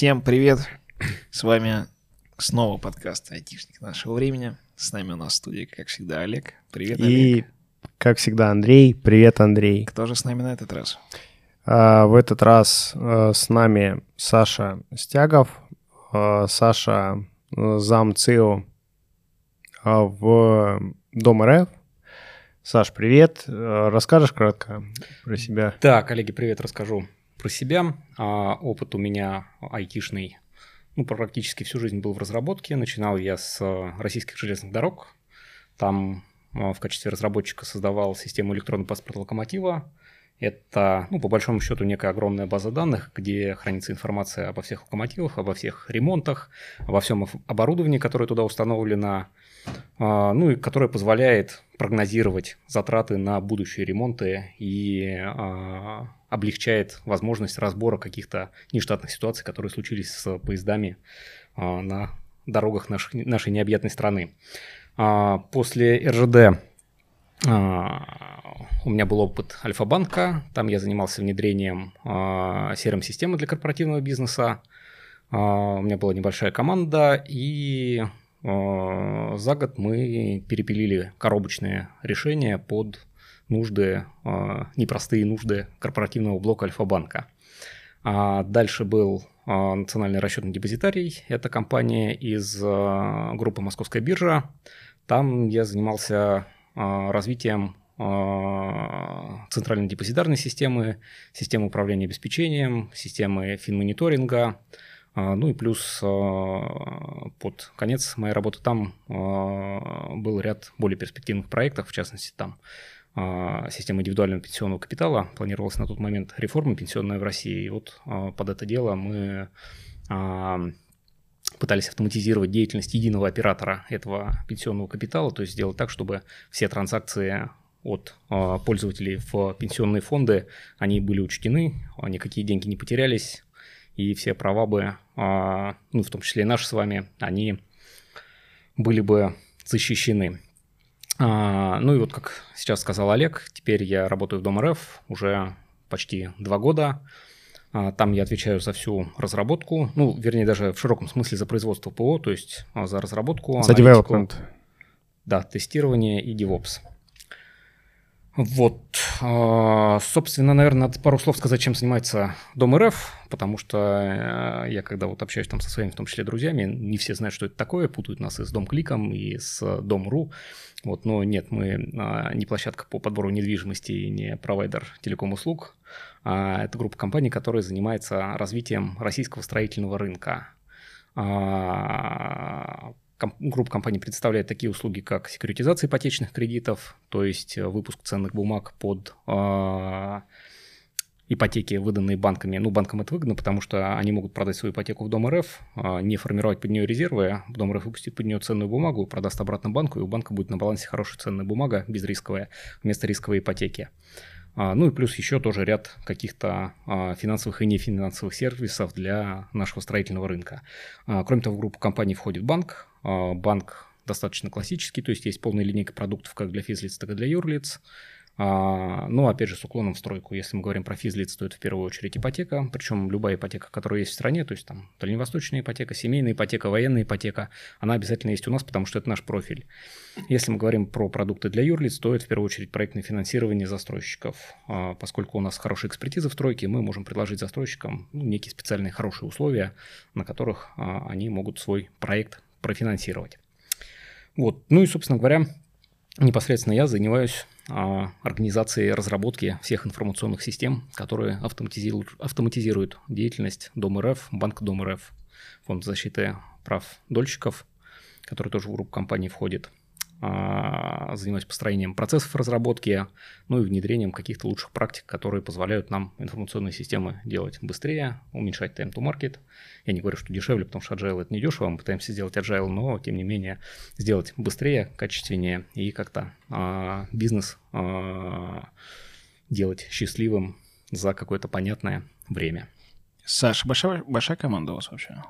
Всем привет! С вами снова подкаст «Айтишник нашего времени». С нами у нас в студии, как всегда, Олег. Привет, Олег. И, как всегда, Андрей. Привет, Андрей. Кто же с нами на этот раз? А, в этот раз а, с нами Саша Стягов. А, Саша зам ЦИО а, в Дом РФ. Саш, привет. А, расскажешь кратко про себя? Да, коллеги, привет, расскажу про себя. А, опыт у меня айтишный, ну, практически всю жизнь был в разработке. Начинал я с российских железных дорог. Там в качестве разработчика создавал систему электронного паспорта локомотива. Это, ну, по большому счету, некая огромная база данных, где хранится информация обо всех локомотивах, обо всех ремонтах, обо всем оборудовании, которое туда установлено, а, ну и которое позволяет прогнозировать затраты на будущие ремонты и а, облегчает возможность разбора каких-то нештатных ситуаций, которые случились с поездами а, на дорогах нашей, нашей необъятной страны. После РЖД у меня был опыт Альфа-банка, там я занимался внедрением CRM-системы для корпоративного бизнеса. У меня была небольшая команда, и за год мы перепилили коробочные решения под нужды, непростые нужды корпоративного блока Альфа-банка. Дальше был национальный расчетный депозитарий. Это компания из группы Московская биржа. Там я занимался развитием центральной депозитарной системы, системы управления обеспечением, системы финмониторинга. Ну и плюс под конец моей работы там был ряд более перспективных проектов, в частности там система индивидуального пенсионного капитала. Планировалась на тот момент реформа пенсионная в России. И вот под это дело мы пытались автоматизировать деятельность единого оператора этого пенсионного капитала, то есть сделать так, чтобы все транзакции от э, пользователей в пенсионные фонды, они были учтены, никакие деньги не потерялись, и все права бы, э, ну, в том числе и наши с вами, они были бы защищены. А, ну и вот как сейчас сказал Олег, теперь я работаю в Дом РФ уже почти два года. А, там я отвечаю за всю разработку, ну, вернее, даже в широком смысле за производство ПО, то есть за разработку, За development. Да, тестирование и DevOps. Вот, а, собственно, наверное, надо пару слов сказать, чем занимается Дом РФ, потому что э, я когда вот общаюсь там со своими, в том числе, друзьями, не все знают, что это такое, путают нас и с Дом Кликом, и с Дом.ру, вот, но нет, мы а, не площадка по подбору недвижимости и не провайдер телеком-услуг, а это группа компаний, которая занимается развитием российского строительного рынка. А, группа компаний представляет такие услуги, как секуритизация ипотечных кредитов, то есть э, выпуск ценных бумаг под э, ипотеки, выданные банками. Ну, банкам это выгодно, потому что они могут продать свою ипотеку в Дом РФ, не формировать под нее резервы, Дом РФ выпустит под нее ценную бумагу, продаст обратно банку, и у банка будет на балансе хорошая ценная бумага, безрисковая, вместо рисковой ипотеки. Ну и плюс еще тоже ряд каких-то финансовых и нефинансовых сервисов для нашего строительного рынка. Кроме того, в группу компаний входит банк, а, банк достаточно классический, то есть есть полная линейка продуктов как для физлиц, так и для юрлиц. А, ну, опять же, с уклоном в стройку. Если мы говорим про физлиц, то это в первую очередь ипотека, причем любая ипотека, которая есть в стране, то есть там дальневосточная ипотека, семейная ипотека, военная ипотека, она обязательно есть у нас, потому что это наш профиль. Если мы говорим про продукты для юрлиц, то это в первую очередь проектное финансирование застройщиков. А, поскольку у нас хорошая экспертиза в стройке, мы можем предложить застройщикам ну, некие специальные хорошие условия, на которых они могут свой проект профинансировать. Вот. Ну и, собственно говоря, непосредственно я занимаюсь а, организацией разработки всех информационных систем, которые автоматизируют, автоматизируют деятельность Дом РФ, Банк Дом РФ, Фонд защиты прав дольщиков, который тоже в группу компаний входит – занимаюсь построением процессов разработки, ну и внедрением каких-то лучших практик, которые позволяют нам информационные системы делать быстрее, уменьшать time to market. Я не говорю, что дешевле, потому что agile это не дешево, мы пытаемся сделать agile, но тем не менее сделать быстрее, качественнее и как-то а, бизнес а, делать счастливым за какое-то понятное время. Саша, большая, большая команда у вас вообще?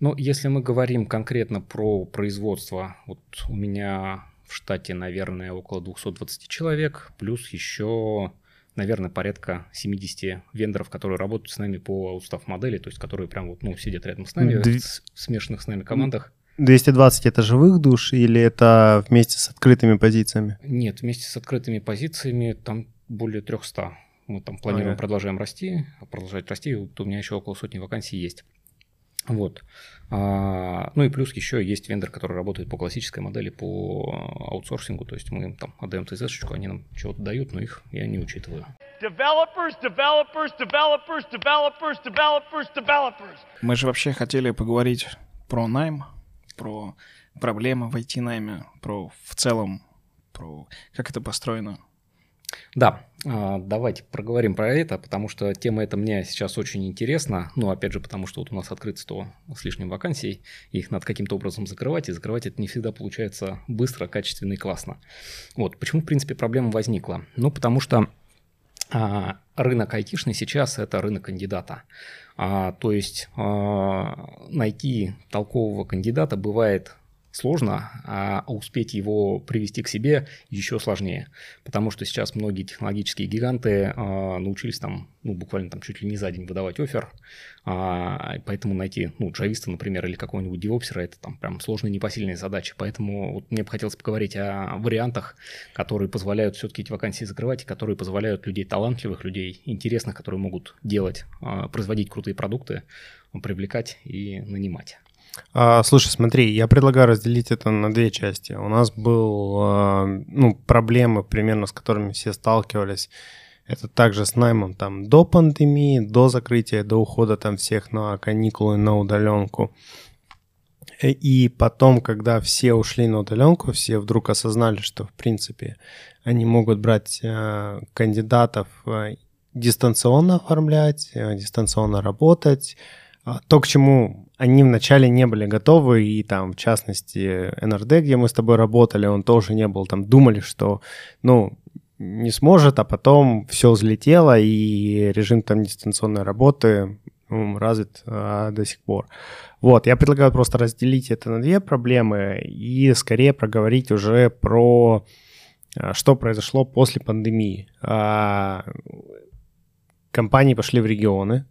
Ну, если мы говорим конкретно про производство, вот у меня в штате, наверное, около 220 человек, плюс еще наверное, порядка 70 вендоров, которые работают с нами по устав модели, то есть которые прям вот, ну, сидят рядом с нами Дв- в смешанных с нами командах. 220 это живых душ или это вместе с открытыми позициями? Нет, вместе с открытыми позициями там более 300. Мы там планируем, Ага. продолжаем расти, продолжать расти. Вот у меня еще около сотни вакансий есть. Вот. А, ну и плюс еще есть вендор, который работает по классической модели по аутсорсингу, то есть мы им там отдаем ТЗ-шечку, они нам чего-то дают, но их я не учитываю. Developers, developers, developers, developers, developers, developers. Мы же вообще хотели поговорить про найм, про проблемы в IT-найме, про в целом, про как это построено. Да, а, давайте проговорим про это, потому что тема эта мне сейчас очень интересна. Ну, опять же, потому что вот у нас открыто 100 с лишним вакансий, их надо каким-то образом закрывать, и закрывать это не всегда получается быстро, качественно и классно. Вот, почему, в принципе, проблема возникла? Ну, потому что а, рынок айтишный сейчас – это рынок кандидата. А, то есть а, найти толкового кандидата бывает сложно, а успеть его привести к себе еще сложнее. Потому что сейчас многие технологические гиганты а, научились там, ну, буквально там чуть ли не за день выдавать офер, а, поэтому найти, ну, джависта, например, или какого-нибудь девопсера, это там прям сложная непосильная задача. Поэтому вот мне бы хотелось поговорить о вариантах, которые позволяют все-таки эти вакансии закрывать, и которые позволяют людей талантливых, людей интересных, которые могут делать, а, производить крутые продукты, привлекать и нанимать. А, слушай, смотри, я предлагаю разделить это на две части. У нас был, а, ну, проблемы примерно, с которыми все сталкивались. Это также с наймом там до пандемии, до закрытия, до ухода там всех на каникулы, на удаленку. Э, И потом, когда все ушли на удаленку, все вдруг осознали, что в принципе они могут брать э, кандидатов э, дистанционно оформлять, э, дистанционно работать. А То, к чему они вначале не были готовы, и там, в частности, НРД, где мы с тобой работали, он тоже не был, там, думали, что, ну, не сможет, а потом все взлетело, и режим там дистанционной работы м, развит а, до сих пор. Вот, я предлагаю просто разделить это на две проблемы и скорее проговорить уже про а, что произошло после пандемии. А, Компании пошли в регионы.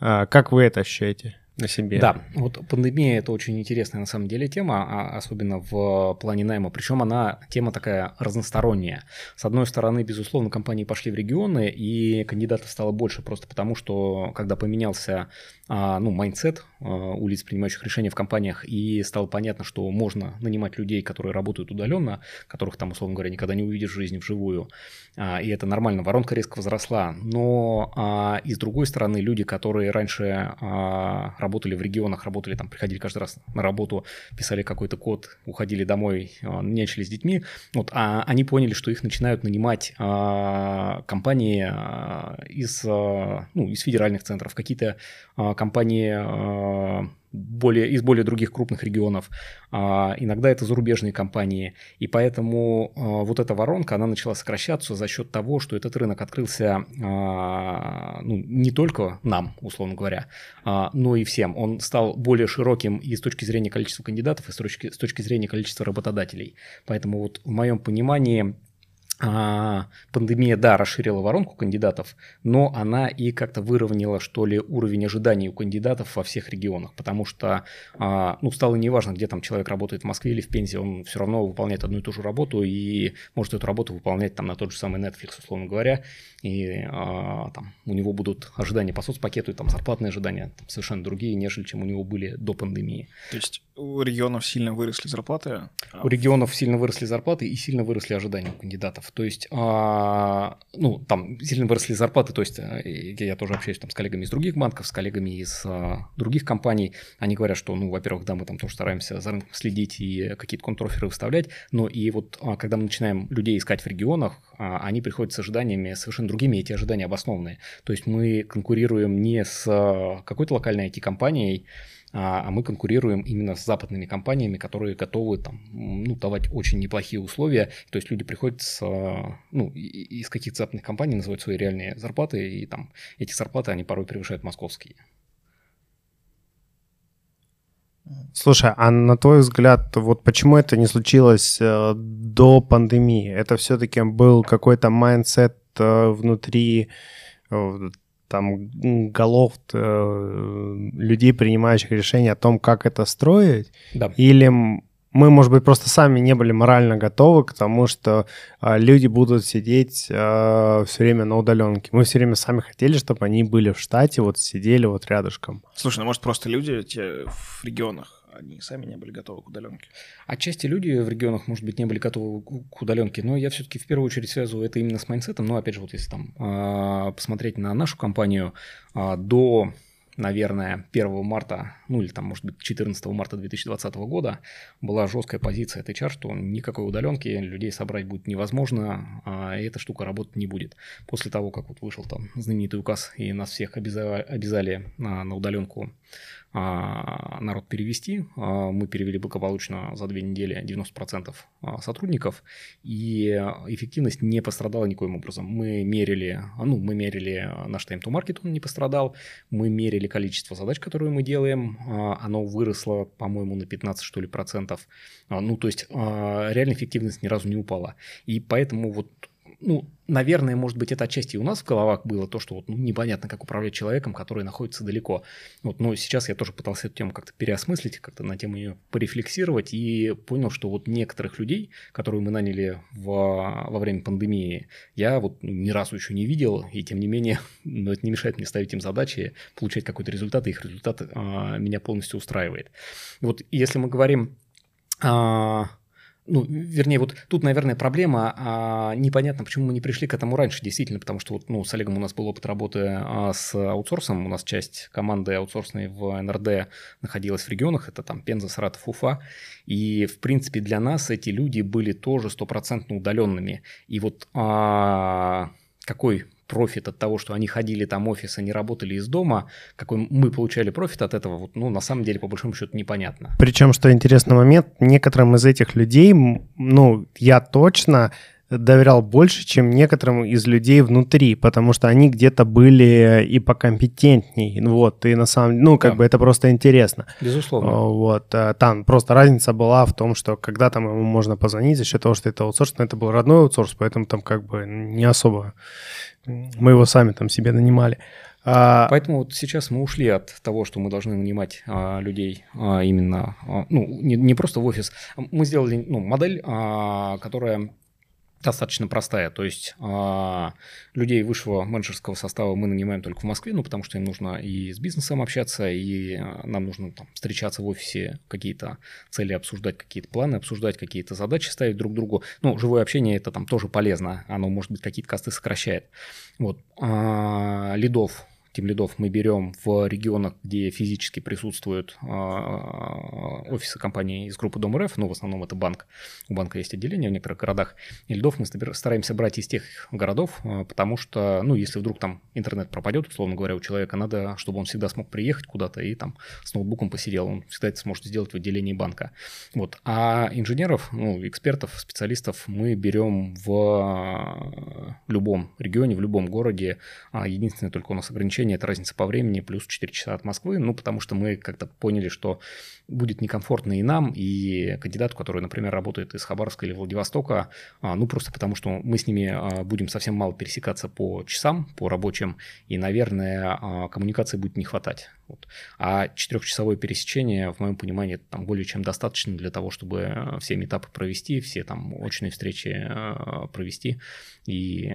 А, Как вы это ощущаете на себе? Да, вот пандемия это очень интересная на самом деле тема, а особенно в плане найма. Причем она тема такая разносторонняя. С одной стороны, безусловно, компании пошли в регионы, и кандидатов стало больше просто потому, что когда поменялся ну, mindset а, у лиц, принимающих решения в компаниях, и стало понятно, что можно нанимать людей, которые работают удаленно, которых там, условно говоря, никогда не увидишь в жизни вживую, а, и это нормально, воронка резко возросла. Но а, и с другой стороны, люди, которые раньше а, работали в регионах, работали там, приходили каждый раз на работу, писали какой-то код, уходили домой, а, нянчились с детьми, вот, а они поняли, что их начинают нанимать а, компании а, из, а, ну, из федеральных центров, какие-то а, компании а, более, из более других крупных регионов. А, иногда это зарубежные компании. И поэтому а, вот эта воронка, она начала сокращаться за счет того, что этот рынок открылся а, ну, не только нам, условно говоря, а, но и всем. Он стал более широким и с точки зрения количества кандидатов, и с точки, с точки зрения количества работодателей. Поэтому вот в моем понимании а, пандемия, да, расширила воронку кандидатов, но она и как-то выровняла, что ли, уровень ожиданий у кандидатов во всех регионах, потому что, а, ну, стало неважно, где там человек работает в Москве или в Пензе, он все равно выполняет одну и ту же работу и может эту работу выполнять там на тот же самый Netflix, условно говоря, и а, там у него будут ожидания по соцпакету, и там зарплатные ожидания там, совершенно другие, нежели чем у него были до пандемии. То есть у регионов сильно выросли зарплаты. У регионов сильно выросли зарплаты и сильно выросли ожидания у кандидатов. То есть, а, ну, там сильно выросли зарплаты, то есть а, я тоже общаюсь там с коллегами из других банков, с коллегами из а, других компаний. Они говорят, что, ну, во-первых, да, мы там тоже стараемся за рынком следить и какие-то контроферы выставлять, но и вот а, когда мы начинаем людей искать в регионах, а, они приходят с ожиданиями совершенно другими, эти ожидания обоснованные. То есть мы конкурируем не с а, какой-то локальной IT-компанией, а а мы конкурируем именно с западными компаниями, которые готовы там, ну, давать очень неплохие условия. То есть люди приходят с, ну, из каких-то западных компаний, называют свои реальные зарплаты, и там эти зарплаты, они порой превышают московские. Слушай, а на твой взгляд, вот почему это не случилось э, до пандемии? Это все-таки был какой-то mindset э, внутри э, там голов э, людей, принимающих решения о том, как это строить, Да. или мы, может быть, просто сами не были морально готовы к тому, что а, люди будут сидеть все время на удаленке. Мы все время сами хотели, чтобы они были в штате, вот сидели вот рядышком. Слушай, ну может просто люди те в регионах, они сами не были готовы к удаленке. Отчасти люди в регионах, может быть, не были готовы к- удаленке, но я все-таки в первую очередь связываю это именно с майнсетом. Но опять же, вот если там а, посмотреть на нашу компанию, а, до, наверное, 1 марта, ну или там, может быть, 14 марта 2020 года была жесткая позиция от HR, что никакой удаленки людей собрать будет невозможно, а, эта штука работать не будет. После того, как вот вышел там знаменитый указ, и нас всех обяза- обязали а, на удаленку народ перевести. А, Мы перевели благополучно за две недели 90% а, сотрудников, и эффективность не пострадала никоим образом. Мы мерили, а, ну, мы мерили наш market, он не пострадал, мы мерили количество задач, которые мы делаем, а, оно выросло, по-моему, на 15, что ли, процентов. А, Ну, то есть а, реально эффективность ни разу не упала. И поэтому вот ну, наверное, может быть, это отчасти и у нас в головах было то, что вот, ну, непонятно, как управлять человеком, который находится далеко. Вот, но сейчас я тоже пытался эту тему как-то переосмыслить, как-то на тему ее порефлексировать и понял, что вот некоторых людей, которые мы наняли в, во время пандемии, я вот ну, ни разу еще не видел, и тем не менее, но это не мешает мне ставить им задачи, получать какой-то результат, и их результат а, меня полностью устраивает. Вот если мы говорим а, ну, вернее, вот тут, наверное, проблема, а, непонятно, почему мы не пришли к этому раньше, действительно, потому что вот, ну, с Олегом у нас был опыт работы а, с аутсорсом, у нас часть команды аутсорсной в НРД находилась в регионах, это там Пенза, Саратов, Уфа, и, в принципе, для нас эти люди были тоже стопроцентно удаленными, и вот а, какой профит от того, что они ходили там в офис, они работали из дома, какой мы получали профит от этого, вот, ну, на самом деле, по большому счету, непонятно. Причем, что интересный момент, некоторым из этих людей, ну, я точно доверял больше, чем некоторым из людей внутри, потому что они где-то были и покомпетентней, вот, и на самом ну, как Да. бы это просто интересно. Безусловно. А, Вот, а, там просто разница была в том, что когда там ему можно позвонить за счет того, что это аутсорс, но это был родной аутсорс, поэтому там как бы не особо, мы его сами там себе нанимали. А, Поэтому вот сейчас мы ушли от того, что мы должны нанимать а, людей а, именно, а, ну, не, не просто в офис. Мы сделали ну, модель, а, которая достаточно простая. То есть а, людей высшего менеджерского состава мы нанимаем только в Москве, ну, потому что им нужно и с бизнесом общаться, и а, нам нужно там, встречаться в офисе, какие-то цели обсуждать, какие-то планы обсуждать, какие-то задачи ставить друг другу. Ну, живое общение это там тоже полезно, оно, может быть, какие-то косты сокращает. Вот. А, лидов тим лидов мы берем в регионах, где физически присутствуют а, офисы компании из группы Дом РФ, ну, в основном это банк, у банка есть отделение в некоторых городах, и лидов мы стараемся брать из тех городов, а, потому что, ну, если вдруг там интернет пропадет, условно говоря, у человека надо, чтобы он всегда смог приехать куда-то и там с ноутбуком посидел, он всегда это сможет сделать в отделении банка. Вот. А инженеров, ну, экспертов, специалистов мы берем в а, любом регионе, в любом городе. А Единственное только у нас ограничение – это разница по времени, плюс 4 часа от Москвы. Ну, потому что мы как-то поняли, что будет некомфортно и нам, и кандидату, который, например, работает из Хабаровска или Владивостока, а, ну, просто потому что мы с ними а, будем совсем мало пересекаться по часам, по рабочим, и, наверное, а, коммуникации будет не хватать. Вот. А четырехчасовое пересечение, в моем понимании, там более чем достаточно для того, чтобы все этапы провести, все там очные встречи провести и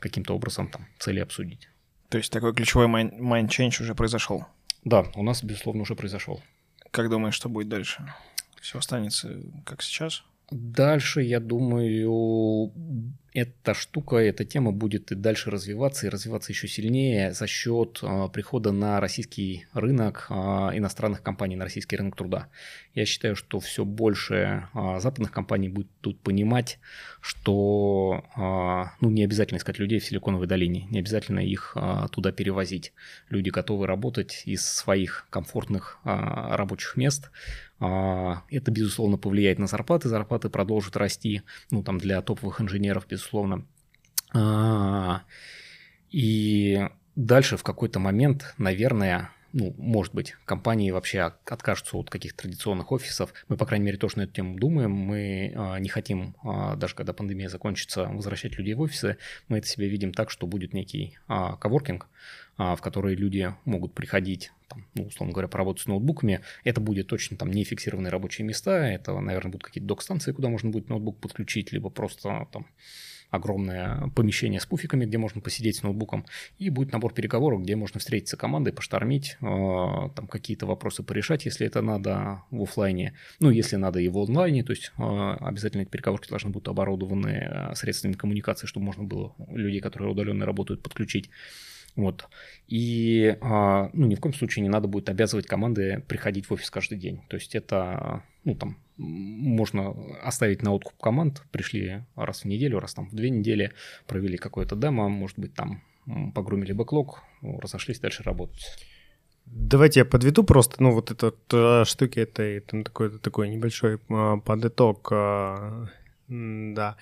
каким-то образом там цели обсудить. То есть такой ключевой майн- mind change уже произошел. Да, у нас, безусловно, уже произошел. Как думаешь, что будет дальше? Все останется как сейчас? Дальше, я думаю, эта штука, эта тема будет и дальше развиваться, и развиваться еще сильнее за счет а, прихода на российский рынок а, иностранных компаний, на российский рынок труда. Я считаю, что все больше а, западных компаний будут тут понимать, что ну, не обязательно искать людей в Силиконовой долине, не обязательно их туда перевозить. Люди готовы работать из своих комфортных рабочих мест, Это, безусловно, повлияет на зарплаты. Зарплаты продолжат расти, ну, там, для топовых инженеров, безусловно. А, И дальше в какой-то момент, наверное, ну, может быть, компании вообще откажутся от каких-то традиционных офисов. Мы, по крайней мере, тоже на эту тему думаем. Мы а, не хотим, а, даже когда пандемия закончится, возвращать людей в офисы. Мы это себе видим так, что будет некий коворкинг, в который люди могут приходить, там, ну, условно говоря, поработать с ноутбуками. Это будет точно там не фиксированные рабочие места. Это, наверное, будут какие-то док-станции, куда можно будет ноутбук подключить, либо просто там огромное помещение с пуфиками, где можно посидеть с ноутбуком, и будет набор переговоров, где можно встретиться командой, поштормить, э, там какие-то вопросы порешать, если это надо в офлайне, ну, если надо и в онлайне, то есть э, обязательно эти переговорки должны быть оборудованы э, средствами коммуникации, чтобы можно было людей, которые удаленно работают, подключить. Вот. И а, ну, ни в коем случае не надо будет обязывать команды приходить в офис каждый день. То есть это, ну, там, можно оставить на откуп команд, пришли раз в неделю, раз там в две недели, провели какое-то демо, может быть, там погрумили бэклог, разошлись дальше работать. Давайте я подведу просто, ну, вот этот э, штуки, это, это такой, такой небольшой э, подыток, э, да.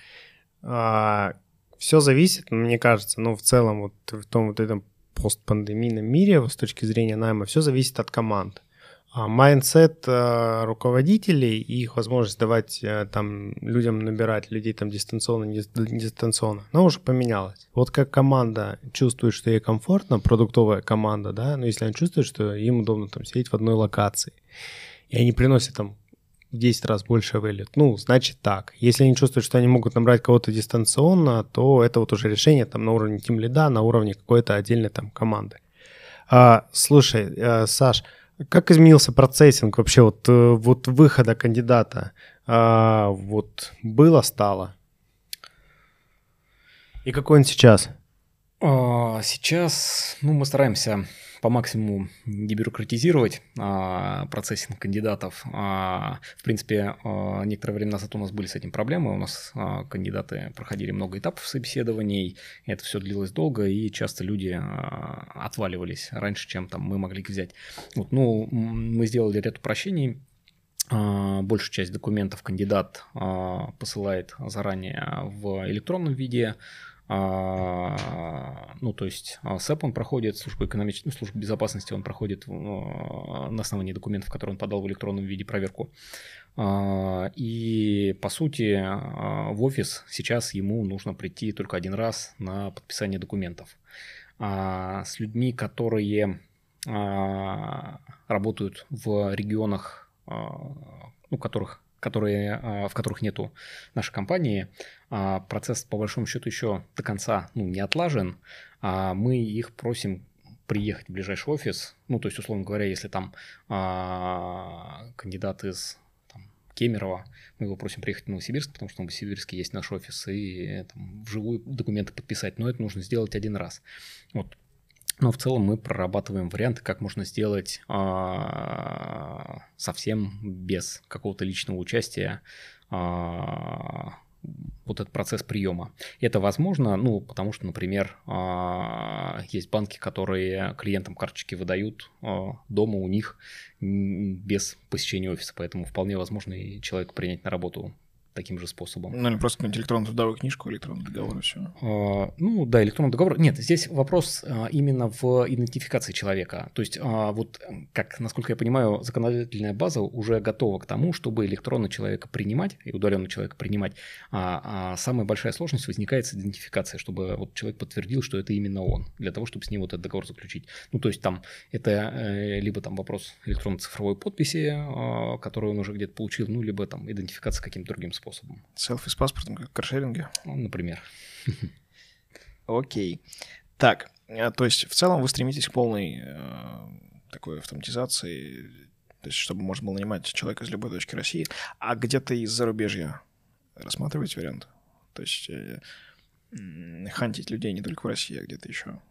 Все зависит, мне кажется, ну, в целом вот в том вот этом постпандемийном мире с точки зрения найма, все зависит от команд. А mindset э, руководителей и их возможность давать э, там людям набирать людей там дистанционно, не дистанционно, она уже поменялась. Вот как команда чувствует, что ей комфортно, продуктовая команда, да, но если она чувствует, что им удобно там сидеть в одной локации, и они приносят там 10 раз больше value. Ну, значит так. Если они чувствуют, что они могут набрать кого-то дистанционно, то это вот уже решение там на уровне team lead а, на уровне какой-то отдельной там команды. А, слушай, а, Саш, как изменился процессинг вообще вот, э, вот выхода кандидата? А, вот было, стало? И какой он сейчас? А, сейчас, ну, мы стараемся по максимуму дебюрократизировать а, процессинг кандидатов. А, в принципе, а, некоторое время назад у нас были с этим проблемы. У нас а, кандидаты проходили много этапов собеседований. Это все длилось долго, и часто люди а, отваливались раньше, чем там мы могли их взять. Вот, ну, мы сделали ряд упрощений а, большую часть документов кандидат а, посылает заранее в электронном виде, ну, то есть а, СЭП он проходит, службу экономической, ну, службу безопасности он проходит а, на основании документов, которые он подал в электронном виде проверку. И, по сути, в офис сейчас ему нужно прийти только один раз на подписание документов. С людьми, которые работают в регионах, ну, которых которые, а, в которых нету нашей компании, а, процесс по большому счету еще до конца ну, не отлажен, а мы их просим приехать в ближайший офис, ну, то есть, условно говоря, если там кандидат из Кемерово, мы его просим приехать в Новосибирск, потому что в Новосибирске есть наш офис, и там, вживую документы подписать, но это нужно сделать один раз. Вот но в целом мы прорабатываем варианты, как можно сделать а, совсем без какого-то личного участия а, вот этот процесс приема. Это возможно, ну, потому что, например, а, есть банки, которые клиентам карточки выдают дома у них без посещения офиса, поэтому вполне возможно и человека принять на работу таким же способом. Ну, или просто электронную трудовую книжку, электронный договор и все. А, ну, да, электронный договор. Нет, здесь вопрос а, именно в идентификации человека. То есть, а, вот, как, насколько я понимаю, законодательная база уже готова к тому, чтобы электронно человека принимать и удаленно человека принимать. А, а самая большая сложность возникает с идентификацией, чтобы вот человек подтвердил, что это именно он, для того, чтобы с ним вот этот договор заключить. Ну, то есть, там это э, либо там вопрос электронно-цифровой подписи, которую он уже где-то получил, ну, либо там идентификация каким-то другим способом способом. Селфи с паспортом, как в каршеринге? Ну, например. Окей. Так, а, то есть в целом вы стремитесь к полной э, такой автоматизации, то есть чтобы можно было нанимать человека из любой точки России, а где-то из зарубежья рассматриваете вариант? То есть э, хантить людей не только в России, а где-то еще?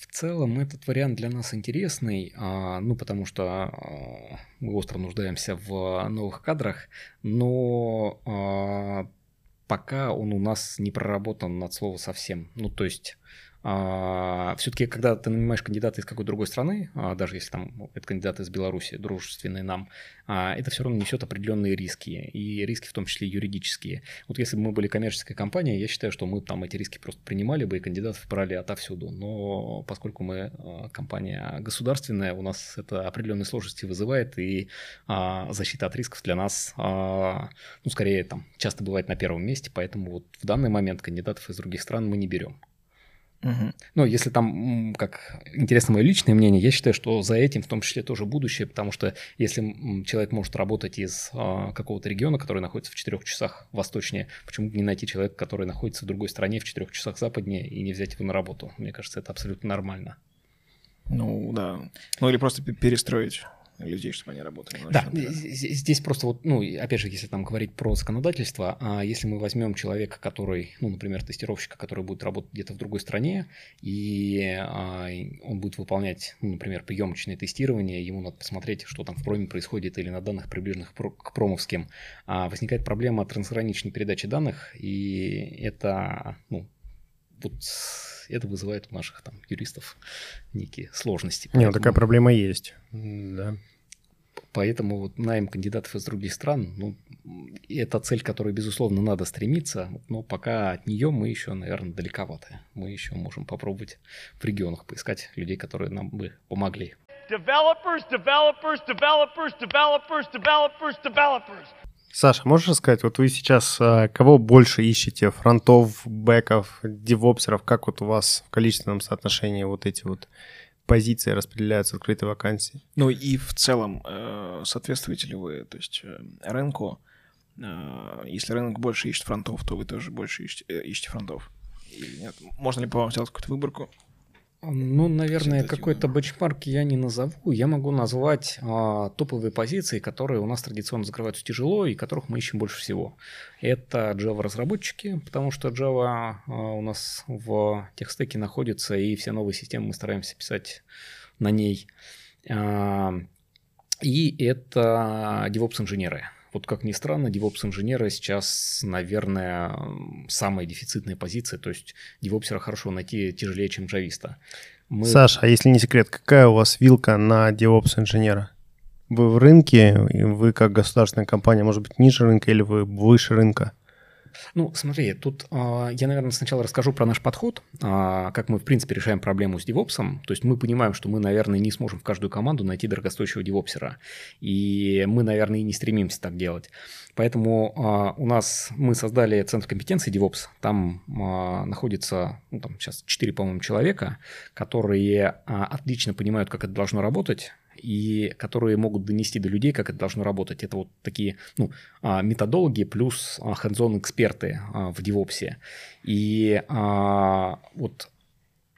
В целом этот вариант для нас интересный, а, ну потому что а, мы остро нуждаемся в новых кадрах, но а, пока он у нас не проработан над слово совсем. Ну то есть все-таки, когда ты нанимаешь кандидата из какой-то другой страны, а, даже если там ну, это кандидат из Беларуси, дружественный нам, а, это все равно несет определенные риски, и риски в том числе юридические. Вот если бы мы были коммерческой компанией, я считаю, что мы там эти риски просто принимали бы и кандидатов брали отовсюду. Но поскольку мы компания государственная, у нас это определенные сложности вызывает, и защита от рисков для нас, ну, скорее, там, часто бывает на первом месте, поэтому вот в данный момент кандидатов из других стран мы не берем. Угу. Ну, если там, как интересно мое личное мнение, я считаю, что за этим в том числе тоже будущее, потому что если человек может работать из а, какого-то региона, который находится в четырех часах восточнее, почему бы не найти человека, который находится в другой стране в четырех часах западнее и не взять его на работу? Мне кажется, это абсолютно нормально. Ну, да. Ну, или просто перестроить людей, чтобы они работали. Да, здесь просто вот, ну, опять же, если там говорить про законодательство, а если мы возьмем человека, который, ну, например, тестировщика, который будет работать где-то в другой стране, и а, он будет выполнять, ну, например, приемочное тестирование, ему надо посмотреть, что там в проме происходит или на данных, приближенных к промовским, а возникает проблема трансграничной передачи данных, и это, ну, вот это вызывает у наших там юристов некие сложности. Поэтому... Нет, такая проблема есть, да. Поэтому вот найм кандидатов из других стран, ну, это цель, к которой, безусловно, надо стремиться, но пока от нее мы еще, наверное, далековаты. Мы еще можем попробовать в регионах поискать людей, которые нам бы помогли. Developers, developers, developers, developers, developers, developers. Саша, можешь рассказать, вот вы сейчас а, кого больше ищете? Фронтов, бэков, девопсеров? Как вот у вас в количественном соотношении вот эти вот позиции распределяются открытые вакансии? Ну и в целом, э, соответствуете ли вы то есть, э, рынку? Э, если рынок больше ищет фронтов, то вы тоже больше ищете, ищете фронтов? Или нет? Можно ли по вам сделать какую-то выборку? Ну, наверное, какой-то бенчмарк я не назову. Я могу назвать а, топовые позиции, которые у нас традиционно закрываются тяжело и которых мы ищем больше всего. Это Java-разработчики, потому что Java а, у нас в техстеке находится, и все новые системы мы стараемся писать на ней. А, и это DevOps-инженеры. Вот как ни странно, DevOps-инженеры сейчас, наверное, самая дефицитная позиция, то есть девопсера хорошо найти тяжелее, чем джависта. Мы... Саша, а если не секрет, какая у вас вилка на DevOps-инженера? Вы в рынке, вы как государственная компания, может быть, ниже рынка или вы выше рынка? Ну, смотри, тут э, я, наверное, сначала расскажу про наш подход, э, как мы, в принципе, решаем проблему с девопсом. То есть мы понимаем, что мы, наверное, не сможем в каждую команду найти дорогостоящего девопсера. И мы, наверное, и не стремимся так делать. Поэтому э, у нас мы создали центр компетенции DevOps. Там находится, ну, там сейчас 4, по-моему, человека, которые отлично понимают, как это должно работать и которые могут донести до людей, как это должно работать. Это вот такие ну, а, методологи плюс hands эксперты а, в DevOps. И а, вот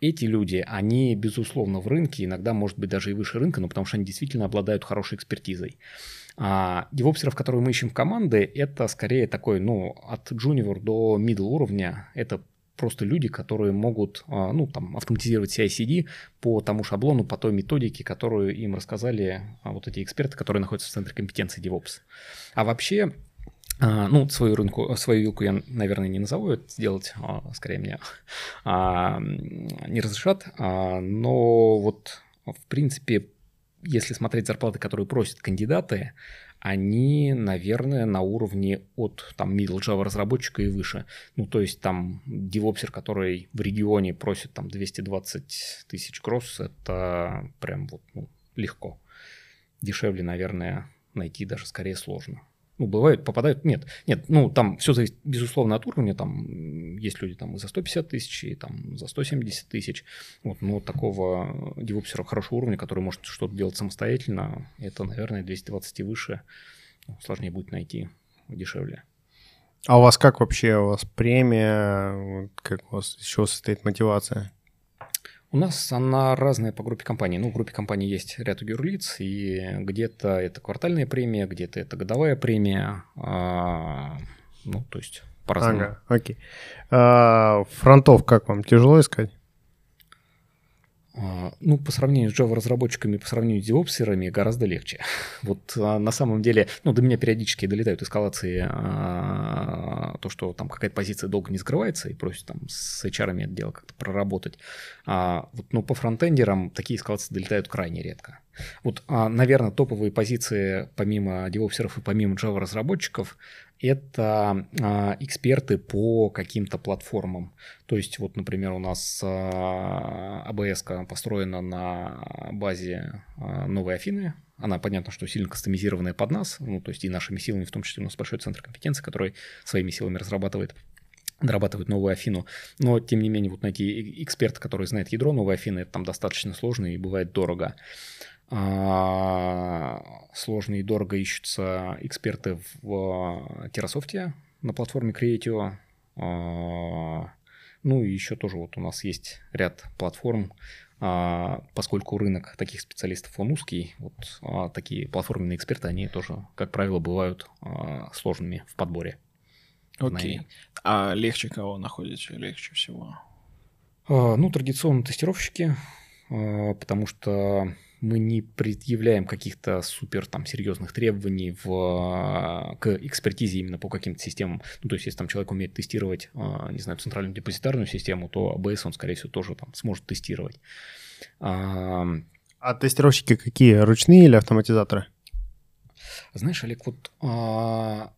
эти люди, они, безусловно, в рынке, иногда, может быть, даже и выше рынка, но потому что они действительно обладают хорошей экспертизой. А девопсеров, которые мы ищем в команды, это скорее такой, ну, от junior до middle уровня. Это просто люди, которые могут а, ну, там, автоматизировать CI-CD по тому шаблону, по той методике, которую им рассказали а, вот эти эксперты, которые находятся в центре компетенции DevOps. А вообще, а, ну, свою рынку, свою вилку я, наверное, не назову, это сделать скорее мне не разрешат, но вот в принципе, если смотреть зарплаты, которые просят кандидаты, они, наверное, на уровне от там middle Java разработчика и выше. Ну, то есть там девопсер, который в регионе просит там 220 тысяч кросс, это прям вот ну, легко. Дешевле, наверное, найти даже скорее сложно. Ну, бывают, попадают, нет, нет, ну, там все зависит, безусловно, от уровня, там есть люди там и за 150 тысяч, и там за 170 тысяч, вот, но такого девопсера хорошего уровня, который может что-то делать самостоятельно, это, наверное, 220 и выше, ну, сложнее будет найти, дешевле. А у вас как вообще, у вас премия, как у вас еще состоит мотивация? У нас она разная по группе компаний. Ну, в группе компаний есть ряд юрлиц, и где-то это квартальная премия, где-то это годовая премия. А, ну, то есть по-разному. Ага, окей. А, фронтов как вам? Тяжело искать? А, Ну, по сравнению с Java-разработчиками, по сравнению с девопсерами, гораздо легче. Вот а, на самом деле, ну, до меня периодически долетают эскалации, а, то, что там какая-то позиция долго не скрывается и просят там с HR это дело как-то проработать. Вот, но по фронтендерам такие эскалации долетают крайне редко. Вот, наверное, топовые позиции помимо девопсеров и помимо Java-разработчиков это а, эксперты по каким-то платформам. То есть, вот, например, у нас а, ABS построена на базе а, новой Афины. Она, понятно, что сильно кастомизированная под нас, ну, то есть и нашими силами, в том числе у нас большой центр компетенции, который своими силами разрабатывает дорабатывает новую Афину. Но, тем не менее, вот найти эксперта, который знает ядро новой Афины, это там достаточно сложно и бывает дорого. А, сложно и дорого ищутся эксперты в Террасофте на платформе Creatio. А, ну и еще тоже вот у нас есть ряд платформ, а, поскольку рынок таких специалистов он узкий, вот такие платформенные эксперты, они тоже, как правило, бывают сложными в подборе. Окей. Okay. А легче кого находите? Легче всего? Ну, традиционно тестировщики, потому что мы не предъявляем каких-то супер там серьезных требований в, к экспертизе именно по каким-то системам. Ну, то есть, если там человек умеет тестировать, а, не знаю, центральную депозитарную систему, то ABS он, скорее всего, тоже там сможет тестировать. А, а тестировщики какие? Ручные или автоматизаторы? Знаешь, Олег, вот а,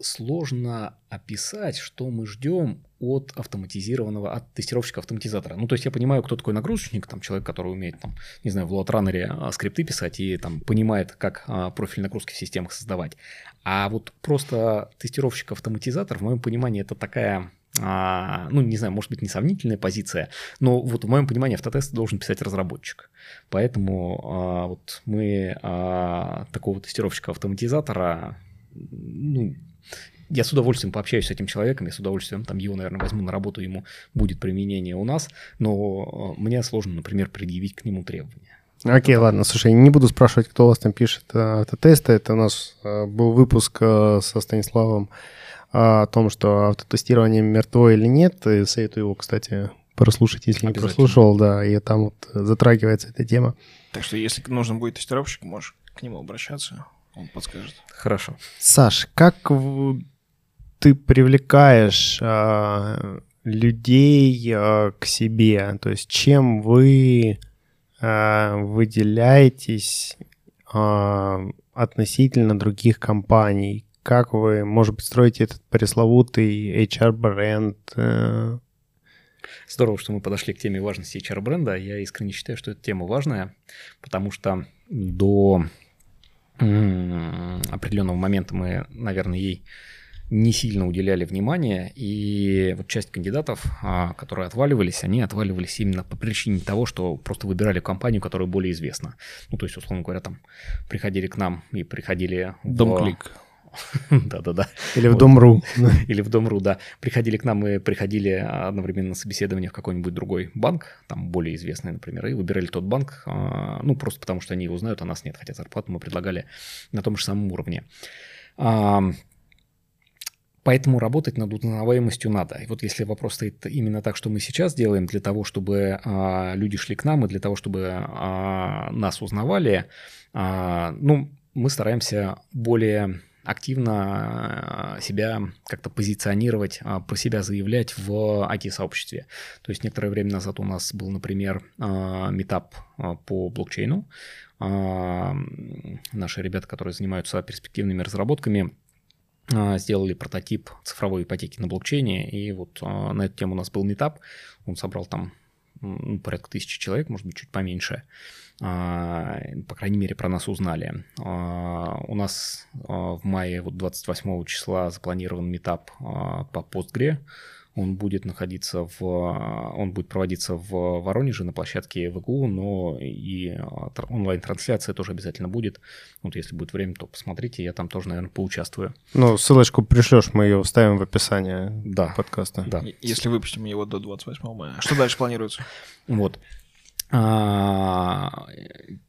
сложно описать, что мы ждем от автоматизированного, от тестировщика-автоматизатора. Ну, то есть я понимаю, кто такой нагрузочник, там человек, который умеет, там, не знаю, в лоадранере скрипты писать и там понимает, как а, профиль нагрузки в системах создавать. А вот просто тестировщик-автоматизатор, в моем понимании, это такая а, ну, не знаю, может быть, несомнительная позиция, но вот в моем понимании автотесты должен писать разработчик. Поэтому а, вот мы а, такого тестировщика-автоматизатора ну, я с удовольствием пообщаюсь с этим человеком, я с удовольствием там его, наверное, возьму на работу, ему будет применение у нас, но э, мне сложно, например, предъявить к нему требования. Окей, okay, ладно, слушай, не буду спрашивать, кто у вас там пишет э, автотесты. Это у нас э, был выпуск со Станиславом о том, что автотестирование мертво или нет. И советую его, кстати, прослушать, если не прослушал, да, и там вот затрагивается эта тема. Так что, если нужен будет тестировщик, можешь к нему обращаться, он подскажет. Хорошо. Саш, как ты привлекаешь э, людей э, к себе? То есть чем вы э, выделяетесь э, относительно других компаний? Как вы, может быть, строите этот пресловутый HR-бренд? Э? Здорово, что мы подошли к теме важности HR-бренда. Я искренне считаю, что эта тема важная, потому что до определенного момента мы, наверное, ей не сильно уделяли внимания, и вот часть кандидатов, а, которые отваливались, они отваливались именно по причине того, что просто выбирали компанию, которая более известна. Ну, то есть, условно говоря, там приходили к нам и приходили... Домклик. Да-да-да. Или в Дом.ру. Или в Дом.ру, да. Приходили к нам и приходили одновременно на собеседование в какой-нибудь другой банк, там более известный, например, и выбирали тот банк, а, ну, просто потому что они его знают, а нас нет, хотя зарплату мы предлагали на том же самом уровне. Поэтому работать над узнаваемостью надо. И вот если вопрос стоит именно так, что мы сейчас делаем для того, чтобы а, люди шли к нам и для того, чтобы а, нас узнавали, а, ну, мы стараемся более активно себя как-то позиционировать, про себя заявлять в IT-сообществе. То есть некоторое время назад у нас был, например, метап по блокчейну. Наши ребята, которые занимаются перспективными разработками, сделали прототип цифровой ипотеки на блокчейне, и вот на эту тему у нас был метап, он собрал там ну, порядка тысячи человек, может быть, чуть поменьше. А, по крайней мере, про нас узнали. У нас в мае вот 28 числа запланирован метап по Postgre, он будет находиться в... Он будет проводиться в Воронеже на площадке ВГУ, но и а, онлайн-трансляция тоже обязательно будет. Вот если будет время, то посмотрите, я там тоже, наверное, поучаствую. Ну, ссылочку пришлешь, мы ее вставим в описание да. подкаста. Да. Если выпустим его до 28 мая. Что дальше планируется? Вот. А,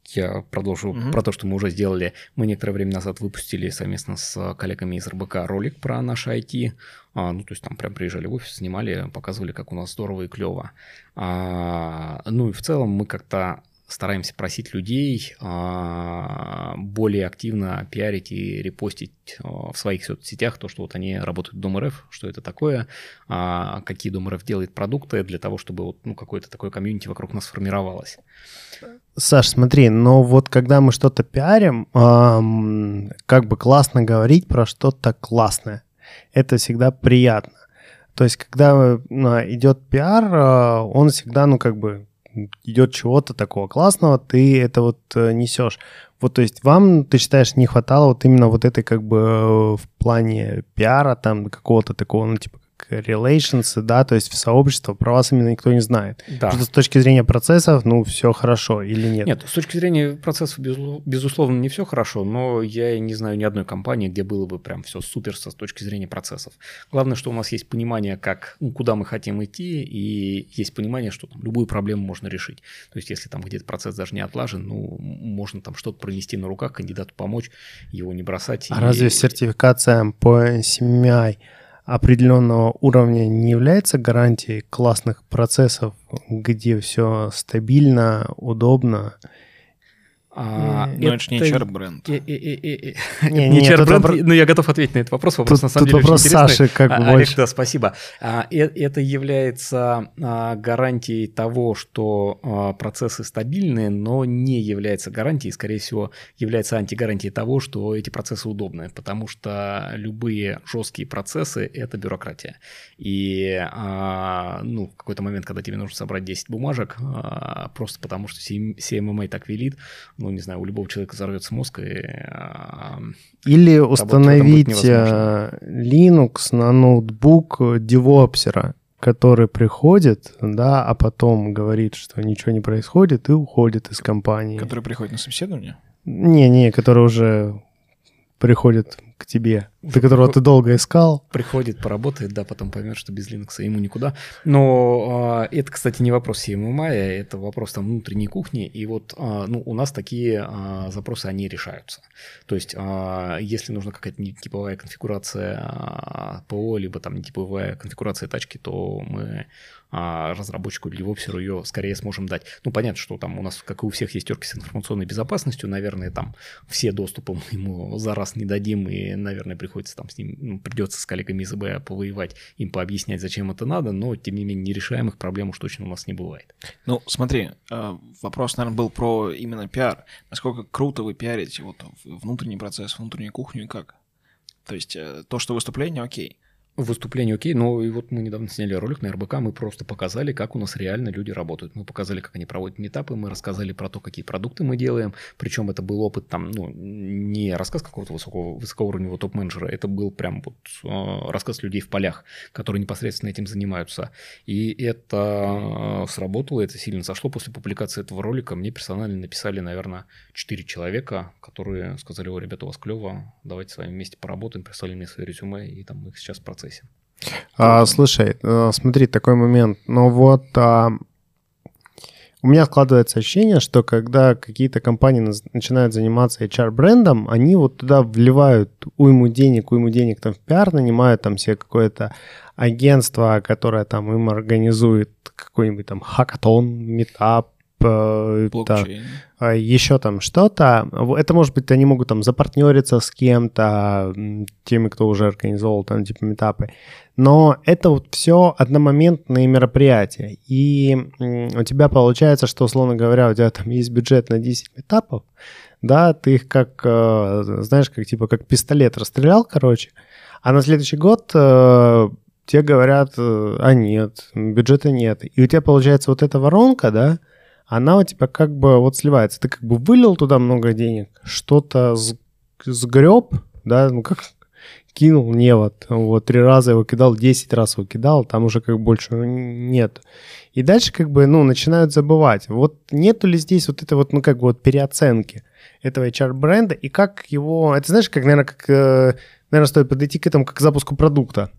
я продолжу Мгм. про то, что мы уже сделали. Мы некоторое время назад выпустили совместно с коллегами из РБК ролик про наше IT. А, ну, то есть там прям приезжали в офис, снимали, показывали, как у нас здорово и клево. А, ну и в целом мы как-то стараемся просить людей а, более активно пиарить и репостить а, в своих соцсетях то, что вот они работают в Дом РФ, что это такое, а, какие Дом РФ делает продукты для того, чтобы вот, ну, какое-то такое комьюнити вокруг нас сформировалось. Саш, смотри, но вот когда мы что-то пиарим, ам, как бы классно говорить про что-то классное. Это всегда приятно. То есть, когда ну, идет пиар, он всегда, ну, как бы идет чего-то такого классного, ты это вот э, несешь. Вот, то есть, вам, ты считаешь, не хватало вот именно вот этой, как бы, э, в плане пиара, там, какого-то такого, ну, типа, relations, да, то есть в сообщество про вас именно никто не знает. Да. Что с точки зрения процессов, ну, все хорошо или нет? Нет, с точки зрения процессов, безу- безусловно, не все хорошо, но я не знаю ни одной компании, где было бы прям все супер с точки зрения процессов. Главное, что у нас есть понимание, как, ну, куда мы хотим идти, и есть понимание, что там, любую проблему можно решить. То есть, если там где-то процесс даже не отлажен, ну, можно там что-то пронести на руках, кандидату помочь, его не бросать. А и- разве сертификация по CMI определенного уровня не является гарантией классных процессов, где все стабильно, удобно? А, Ну, это же не HR-бренд. Э, э, э, э, э. Не, Не не, HR тут бренд, вопро- ну я готов ответить на этот вопрос. Вопрос Тут, на самом тут деле вопрос очень интересный. Саши как бы А, Олег, больше. да, спасибо. А, э- Это является а, гарантией того, что а, процессы стабильные, но не является гарантией, скорее всего, является антигарантией того, что эти процессы удобны, потому что любые жесткие процессы – это бюрократия. И а, ну, в какой-то момент, когда тебе нужно собрать 10 бумажек, а, просто потому что CMMA так велит, ну, не знаю, у любого человека взорвется мозг, и а, Или установить э, Linux на ноутбук девопсера, который приходит, да, а потом говорит, что ничего не происходит и уходит из компании. Который приходит на собеседование? Не-не, который уже приходит к тебе, ты которого ты долго искал. приходит, поработает, да, потом поймет, что без Linux ему никуда. Но а, это, кстати, не вопрос CMMI, это вопрос там внутренней кухни. И вот а, ну, у нас такие а, запросы, они решаются. То есть, а, если нужна какая-то нетиповая конфигурация а, ПО, либо там нетиповая конфигурация тачки, то мы а, разработчику или вопсеру ее скорее сможем дать. Ну, понятно, что там у нас, как и у всех, есть терки с информационной безопасностью. Наверное, там все доступы мы ему за раз не дадим, и, наверное, приходится там с ним, ну, придется с коллегами из ИБ повоевать, им пообъяснять, зачем это надо, но, тем не менее, нерешаемых проблем уж точно у нас не бывает. Ну, смотри, э, вопрос, наверное, был про именно пиар. Насколько круто вы пиарите вот внутренний процесс, внутреннюю кухню и как? То есть э, то, что выступление, окей. Выступление окей, но и вот мы недавно сняли ролик на РБК, мы просто показали, как у нас реально люди работают. Мы показали, как они проводят метапы, мы рассказали про то, какие продукты мы делаем, причем это был опыт там, ну, не рассказ какого-то высокого, высокоуровневого топ-менеджера, это был прям вот э, рассказ людей в полях, которые непосредственно этим занимаются. И это э, сработало, это сильно сошло. После публикации этого ролика мне персонально написали, наверное, 4 человека, которые сказали, о, ребята, у вас клево, давайте с вами вместе поработаем, прислали мне свои резюме, и там мы сейчас в процессе. А, слушай, э, смотри, такой момент. Но вот а, у меня складывается ощущение, что когда какие-то компании начинают заниматься HR-брендом, они вот туда вливают уйму денег, уйму денег там в пиар, нанимают там себе какое-то агентство, которое там им организует какой-нибудь там хакатон, метап, э, да, Блокчейн. а, еще там что-то. Это может быть, они могут там запартнериться с кем-то, теми, кто уже организовал там типа метапы. Но это вот все одномоментные мероприятия. И у тебя получается, что, условно говоря, у тебя там есть бюджет на 10 метапов, да, ты их как, э, знаешь, как типа как пистолет расстрелял, короче, а на следующий год э, тебе говорят, э, а нет, бюджета нет. И у тебя получается вот эта воронка, да, она у тебя как бы вот сливается. Ты как бы вылил туда много денег, что-то сгреб, да, ну как кинул невод, вот три раза его кидал, 10 раз его кидал, там уже как больше нет. И дальше как бы, ну, начинают забывать. Вот нету ли здесь вот этой вот, ну, как бы вот переоценки этого HR-бренда и как его... Это знаешь, как, наверное, как, э, наверное, стоит подойти к этому как к запуску продукта.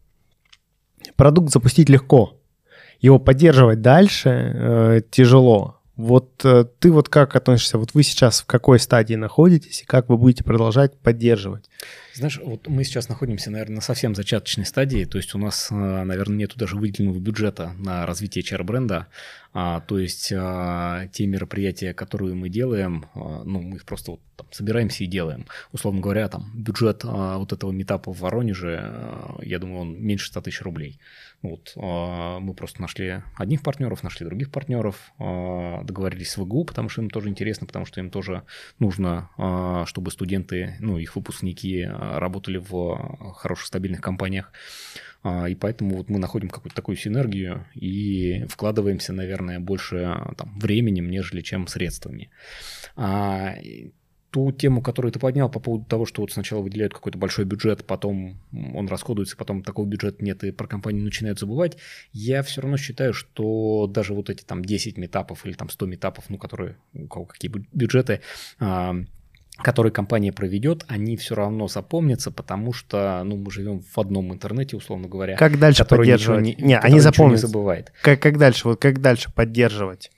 Продукт запустить легко. Его поддерживать дальше э, тяжело. Вот э, ты вот как относишься? Вот вы сейчас в какой стадии находитесь и как вы будете продолжать поддерживать? Знаешь, вот мы сейчас находимся, наверное, на совсем зачаточной стадии, то есть у нас, э, наверное, нету даже выделенного бюджета на развитие HR-бренда, а, то есть а, те мероприятия, которые мы делаем, а, ну, мы их просто вот, там, собираемся и делаем. Условно говоря, там бюджет а, вот этого метапа в Воронеже, а, я думаю, он меньше 100 тысяч рублей. Вот, а, мы просто нашли одних партнеров, нашли других партнеров, а, договорились с ВГУ, потому что им тоже интересно, потому что им тоже нужно, а, чтобы студенты, ну, их выпускники а, работали в хороших, стабильных компаниях. А, И поэтому вот мы находим какую-то такую синергию и вкладываемся, наверное, больше там, временем, нежели чем средствами. А, Ту тему, которую ты поднял по поводу того, что вот сначала выделяют какой-то большой бюджет, потом он расходуется, потом такого бюджета нет, и про компанию начинают забывать, я все равно считаю, что даже вот эти там 10 метапов или там 100 метапов, ну, которые, у кого какие бю- бюджеты, которые компания проведет, они все равно запомнятся, потому что, ну, мы живем в одном интернете, условно говоря, Как дальше поддерживать? не, не, они ничего не забывает. Как, как дальше? Вот как дальше поддерживать?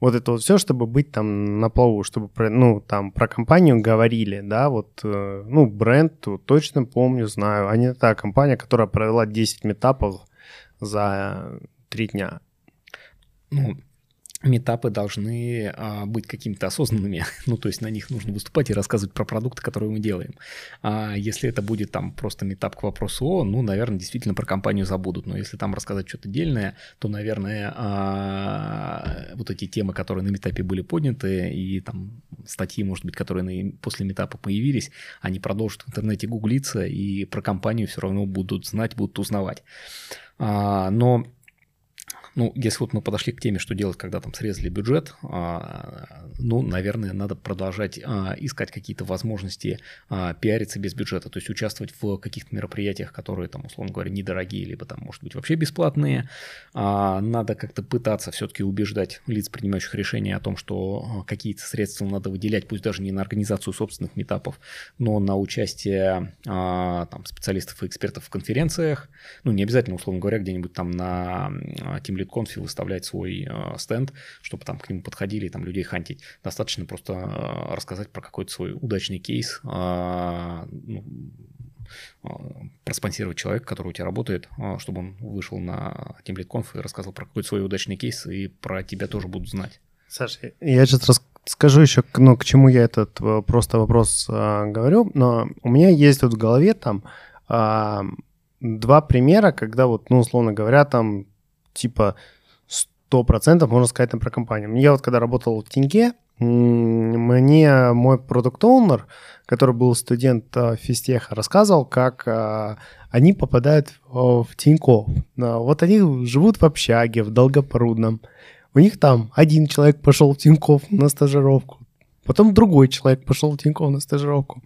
Вот это вот все, чтобы быть там на плаву, чтобы, про, ну, там про компанию говорили, да, вот, э, ну, бренд, вот, точно помню, знаю. Они та компания, которая провела 10 метапов за три дня. ну, метапы должны а, быть какими-то осознанными. ну, то есть на них нужно выступать и рассказывать про продукты, которые мы делаем. А если это будет там просто метап к вопросу о, ну, наверное, действительно про компанию забудут. Но если там рассказать что-то дельное, то, наверное, а, вот эти темы, которые на метапе были подняты, и там статьи, может быть, которые после метапа появились, они продолжат в интернете гуглиться, и про компанию все равно будут знать, будут узнавать. А, но ну, если вот мы подошли к теме, что делать, когда там срезали бюджет, а, ну, наверное, надо продолжать а, искать какие-то возможности а, пиариться без бюджета, то есть участвовать в каких-то мероприятиях, которые там, условно говоря, недорогие, либо там, может быть, вообще бесплатные. Надо как-то пытаться все-таки убеждать лиц, принимающих решения о том, что какие-то средства надо выделять, пусть даже не на организацию собственных метапов, но на участие там, специалистов и экспертов в конференциях, ну, не обязательно, условно говоря, где-нибудь там на Team Conf выставлять свой а, стенд, чтобы там к нему подходили и там людей хантить. Достаточно просто а, рассказать про какой-то свой удачный кейс, а, ну, а, проспонсировать человека, который у тебя работает, а, чтобы он вышел на Team Lead Conf и рассказал про какой-то свой удачный кейс, и про тебя тоже будут знать. Саша, я сейчас расскажу еще, ну, к чему я этот э, просто вопрос а, говорю, но у меня есть вот в голове там а, два примера, когда вот, ну, условно говоря, там типа 100% можно сказать там про компанию. Я вот когда работал в Тиньке, мне мой продукт оунер который был студент а, физтеха, рассказывал, как а, они попадают в, Тинькофф. А, Вот они живут в общаге, в Долгопрудном. У них там один человек пошел в Тинькофф на стажировку, потом другой человек пошел в Тинькофф на стажировку.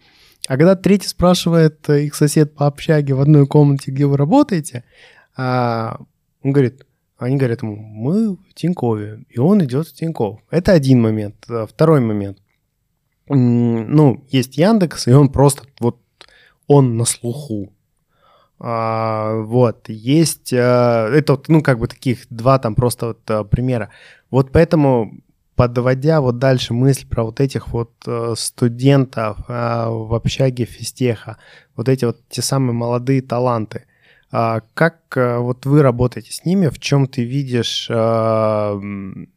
А когда третий спрашивает э, их сосед по общаге в одной комнате, где вы работаете, а, он говорит, они говорят ему, мы в Тинькове, и он идет в Тинькофф. Это один момент. А Второй момент. Ну, есть Яндекс, и он просто вот он на слуху. А, вот, есть, а, это вот, ну, как бы таких два там просто вот а, примера. Вот поэтому, подводя вот дальше мысль про вот этих вот э, студентов а, в общаге физтеха, вот эти вот те самые молодые таланты, а, как а, вот вы работаете с ними, в чем ты видишь а, м,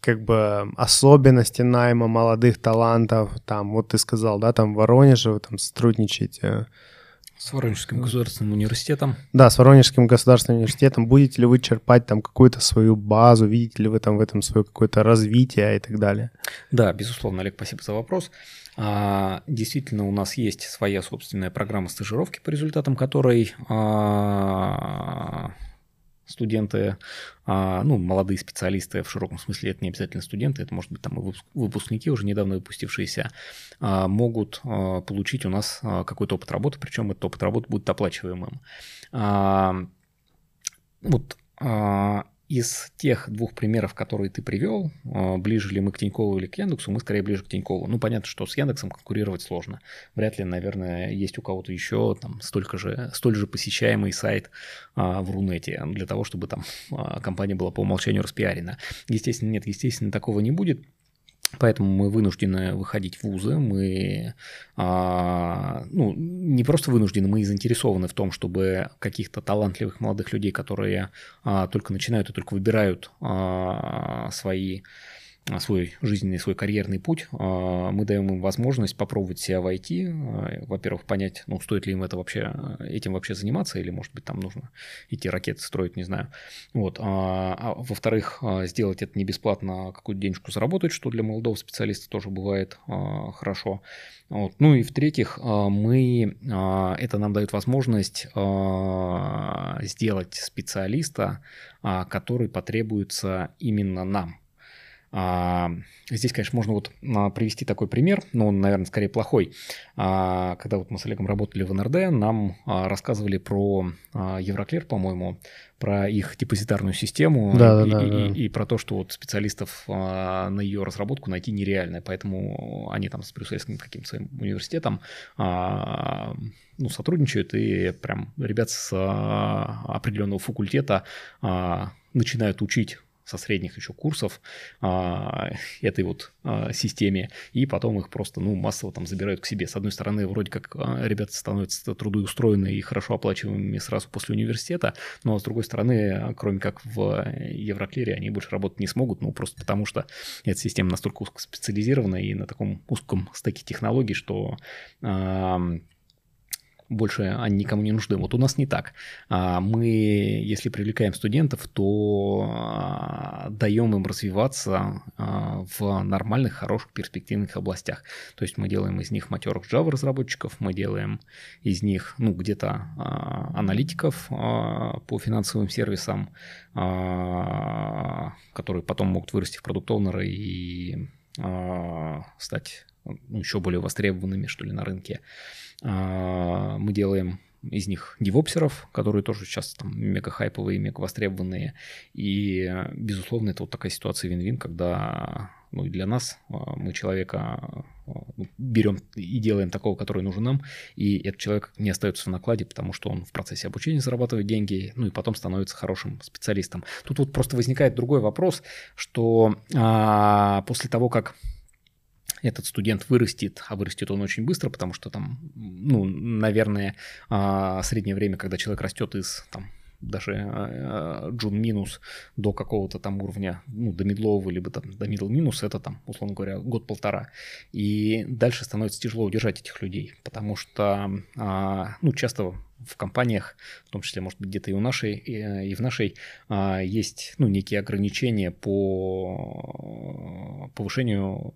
как бы особенности найма молодых талантов, там, вот ты сказал, да, там в Воронеже вы там сотрудничаете, С Воронежским государственным университетом. да, с Воронежским государственным университетом, будете ли вы черпать там какую-то свою базу, видите ли вы там в этом свое какое-то развитие и так далее? Да, безусловно, Олег, спасибо за вопрос. А, Действительно, у нас есть своя собственная программа стажировки, по результатам которой а, студенты, а, ну, молодые специалисты в широком смысле, это не обязательно студенты, это может быть там и выпуск- выпускники, уже недавно выпустившиеся, могут получить у нас какой-то опыт работы, причем этот опыт работы будет оплачиваемым. Вот из тех двух примеров, которые ты привел, а, ближе ли мы к Тинькову или к Яндексу, мы скорее ближе к Тинькову. Ну, понятно, что с Яндексом конкурировать сложно. Вряд ли, наверное, есть у кого-то еще там столько же, столь же посещаемый сайт а, в Рунете для того, чтобы там а, компания была по умолчанию распиарена. Естественно, нет, естественно, такого не будет. Поэтому мы вынуждены выходить в вузы, мы а, ну, не просто вынуждены, мы заинтересованы в том, чтобы каких-то талантливых молодых людей, которые а, только начинают и только выбирают а, свои свой жизненный, свой карьерный путь, а, мы даем им возможность попробовать себя войти, а, во-первых, понять, ну, стоит ли им это вообще, этим вообще заниматься, или, может быть, там нужно идти ракеты строить, не знаю. Вот. А, во-вторых, сделать это не бесплатно, какую-то денежку заработать, что для молодого специалиста тоже бывает хорошо. Вот. Ну и в-третьих, мы, это нам дает возможность сделать специалиста, который потребуется именно нам. А, здесь, конечно, можно вот а, привести такой пример, но он, наверное, скорее плохой. А, когда вот мы с Олегом работали в НРД, нам рассказывали про Евроклер, по-моему, про их депозитарную систему да, и, да, и, да. И, и про то, что вот специалистов на ее разработку найти нереально, поэтому они там с брюссельским каким-то своим университетом ну, сотрудничают, и прям ребят с определенного факультета начинают учить со средних еще курсов а, этой вот а, системе, и потом их просто, ну, массово там забирают к себе. С одной стороны, вроде как а, ребята становятся трудоустроены и хорошо оплачиваемыми сразу после университета, но с другой стороны, кроме как в Евроклере, они больше работать не смогут, ну, просто потому что эта система настолько узкоспециализирована и на таком узком стеке технологий, что а, больше они никому не нужны. Вот у нас не так. А, мы, если привлекаем студентов, то а, даем им развиваться а, в нормальных, хороших, перспективных областях. То есть мы делаем из них матерых Java разработчиков, мы делаем из них, ну, где-то аналитиков по финансовым сервисам, которые потом могут вырасти в продукт и стать ну, еще более востребованными, что ли, на рынке. А, мы делаем из них девопсеров, которые тоже сейчас там мега хайповые, мега востребованные. И, безусловно, это вот такая ситуация вин-вин, когда ну, и для нас а, мы человека ну, берем и делаем такого, который нужен нам, и этот человек не остается в накладе, потому что он в процессе обучения зарабатывает деньги, ну и потом становится хорошим специалистом. Тут вот просто возникает другой вопрос, что а, после того, как этот студент вырастет, а вырастет он очень быстро, потому что там, ну, наверное, а, среднее время, когда человек растет из там, даже а, джун минус до какого-то там уровня, ну, до медлового, либо там до middle минус, это там, условно говоря, год-полтора. И дальше становится тяжело удержать этих людей, потому что, а, ну, часто в компаниях, в том числе, может быть, где-то и у нашей, и, в нашей, а, есть, ну, некие ограничения по повышению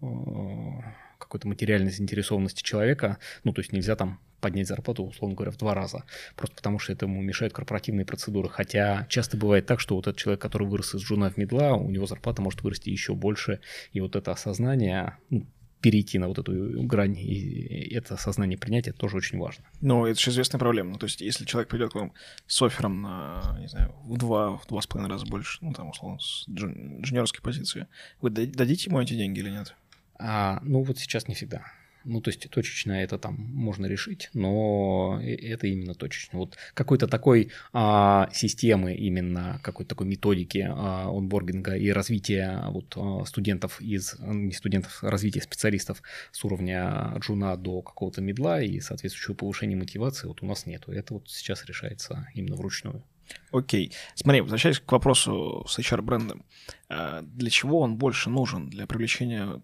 какой-то материальной заинтересованности человека, ну, то есть нельзя там поднять зарплату, условно говоря, в два раза, просто потому что этому мешают корпоративные процедуры. Хотя часто бывает так, что вот этот человек, который вырос из джуна в медла, у него зарплата может вырасти еще больше, и вот это осознание, ну, перейти на вот эту грань и это осознание принятия тоже очень важно. Ну, это же известная проблема. Ну, то есть, если человек придет к вам с оффером на, не знаю, в два, в два с половиной раза больше, ну, там, условно, с джуниорской позиции, вы дадите ему эти деньги или нет? А, ну, вот сейчас не всегда. Ну, то есть точечно это там можно решить, но это именно точечно. Вот какой-то такой а, системы, именно какой-то такой методики а, онбординга и развития вот, а, студентов из, не студентов, развития специалистов с уровня джуна до какого-то медла и соответствующего повышения мотивации вот у нас нету. Это вот сейчас решается именно вручную. Окей. Смотри, возвращаясь к вопросу с HR-брендом. А, для чего он больше нужен? Для привлечения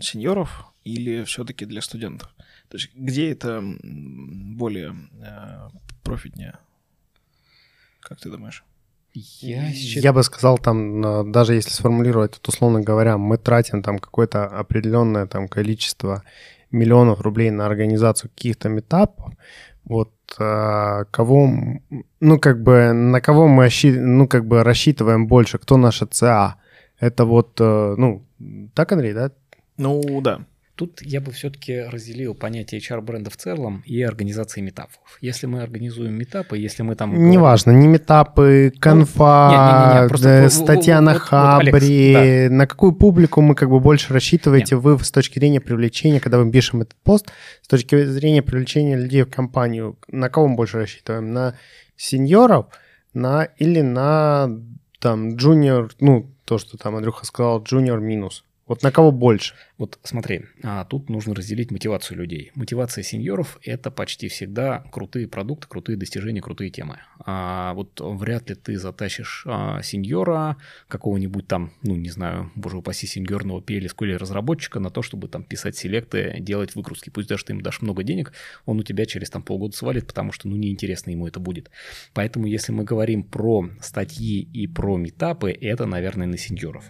сеньоров или все-таки для студентов? То есть где это более а, профитнее? Как ты думаешь? Я, я бы сказал, там, даже если сформулировать, вот, условно говоря, мы тратим там какое-то определенное там количество миллионов рублей на организацию каких-то метапов, вот кого, ну, как бы, на кого мы ну, как бы рассчитываем больше, кто наша ЦА? Это вот, э, ну, так, Андрей, да? Ну, да. Тут я бы все-таки разделил понятие HR-бренда в целом и организации метапов. Если мы организуем метапы, если мы там... Неважно, не метапы, конфа, статья вот- на вот, Алекс, Хабре. На какую публику мы как бы больше рассчитываете вы с точки зрения привлечения, когда мы пишем этот пост, с точки зрения привлечения людей в компанию, на кого мы больше рассчитываем? На сеньоров на, или на там джуниор, ну, то, что там Андрюха сказал, джуниор минус? Вот на кого больше? Вот смотри, а, тут нужно разделить мотивацию людей. Мотивация сеньоров – это почти всегда крутые продукты, крутые достижения, крутые темы. А вот вряд ли ты затащишь а, сеньора, какого-нибудь там, ну, не знаю, боже упаси, сеньорного PLSQL или разработчика на то, чтобы там писать селекты, делать выгрузки. Пусть даже ты им дашь много денег, он у тебя через там полгода свалит, потому что, ну, неинтересно ему это будет. Поэтому, если мы говорим про статьи и про meetup ы, это, наверное, на сеньоров.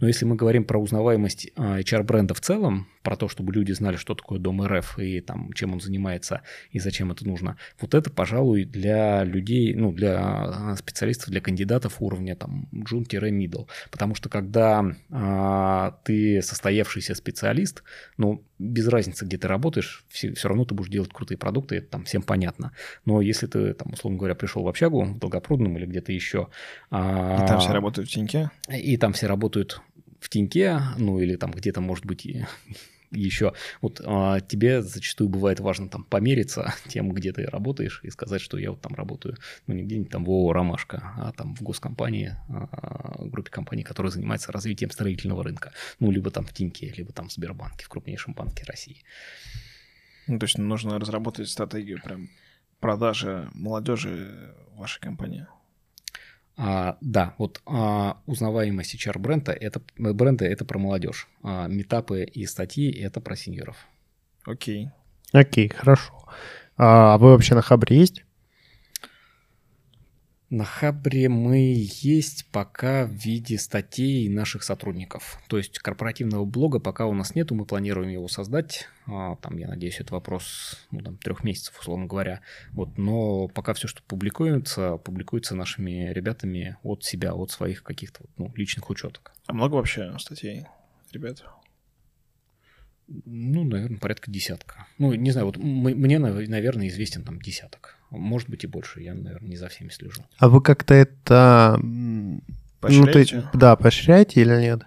Но если мы говорим про узнаваемость а, HR-бренда в целом, про то, чтобы люди знали, что такое Дом РФ и там, чем он занимается и зачем это нужно, вот это, пожалуй, для людей, ну, для а, специалистов, для кандидатов уровня там jun-middle. Потому что когда а, ты состоявшийся специалист, ну, без разницы, где ты работаешь, все, все равно ты будешь делать крутые продукты, это там всем понятно. Но если ты, там, условно говоря, пришел в общагу в Долгопрудном или где-то еще... а, И там все работают в теньке. и там все работают в теньке, ну или там где-то, может быть, и еще. Вот а, тебе зачастую бывает важно там помериться тем, где ты работаешь, и сказать, что я вот там работаю, ну не где-нибудь там в ООО «Ромашка», а там в госкомпании, а, группе компаний, которая занимается развитием строительного рынка. Ну, либо там в Тиньке, либо там в Сбербанке, в крупнейшем банке России. Ну, то есть нужно разработать стратегию прям продажи молодежи вашей компании. А, да, вот а, узнаваемость HR бренда это бренда это про молодежь, а, метапы и статьи это про сеньоров. Окей. Окей, хорошо. А вы вообще на Хабре есть? На Хабре мы есть пока в виде статей наших сотрудников. То есть корпоративного блога пока у нас нету, мы планируем его создать. А, Там, я надеюсь, это вопрос ну, там, трех месяцев, условно говоря. Вот, но пока все, что публикуется, публикуется нашими ребятами от себя, от своих каких-то ну, личных учеток. А много вообще статей, ребят? Ну, наверное, порядка десятка. Ну, не знаю, вот м- мне, нав- наверное, известен там десяток. Может быть и больше, я, наверное, не за всеми слежу. А вы как-то это... Ну, Поощряете? ты, да, поощряете или нет?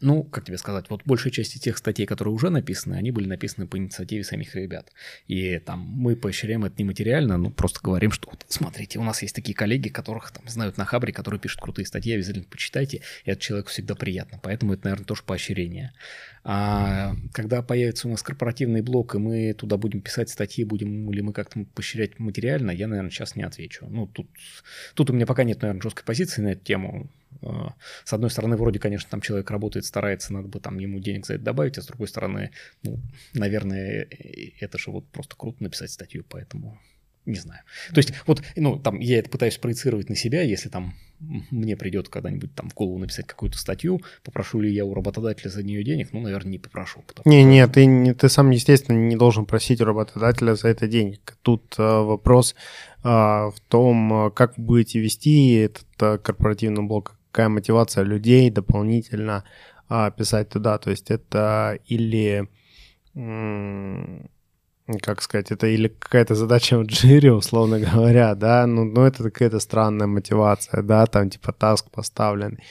Ну, как тебе сказать, вот большая часть тех статей, которые уже написаны, они были написаны по инициативе самих ребят. И там мы поощряем это нематериально, ну, просто говорим, что вот смотрите, у нас есть такие коллеги, которых там знают на Хабре, которые пишут крутые статьи, обязательно почитайте, и это человеку всегда приятно. Поэтому это, наверное, тоже поощрение. А когда появится у нас корпоративный блог, и мы туда будем писать статьи, будем ли мы как-то поощрять материально, я, наверное, сейчас не отвечу. Ну, тут, тут у меня пока нет, наверное, жесткой позиции на эту тему. А, С одной стороны, вроде, конечно, там человек работает, старается, надо бы там ему денег за это добавить, а с другой стороны, ну, наверное, э, это же вот просто круто написать статью, поэтому не знаю. То есть вот, ну, там я это пытаюсь проецировать на себя, если там мне придет когда-нибудь там в голову написать какую-то статью, попрошу ли я у работодателя за нее денег, ну, наверное, не попрошу. Не, что- не, ты, ты сам, естественно, не должен просить у работодателя за это денег. Тут э, вопрос э, в том, э, как вы будете вести этот э, корпоративный блог, какая мотивация людей дополнительно а, писать туда. То есть это или, как сказать, это или какая-то задача в джире, условно говоря, да, ну, ну это какая-то странная мотивация, да, там типа таск поставленный.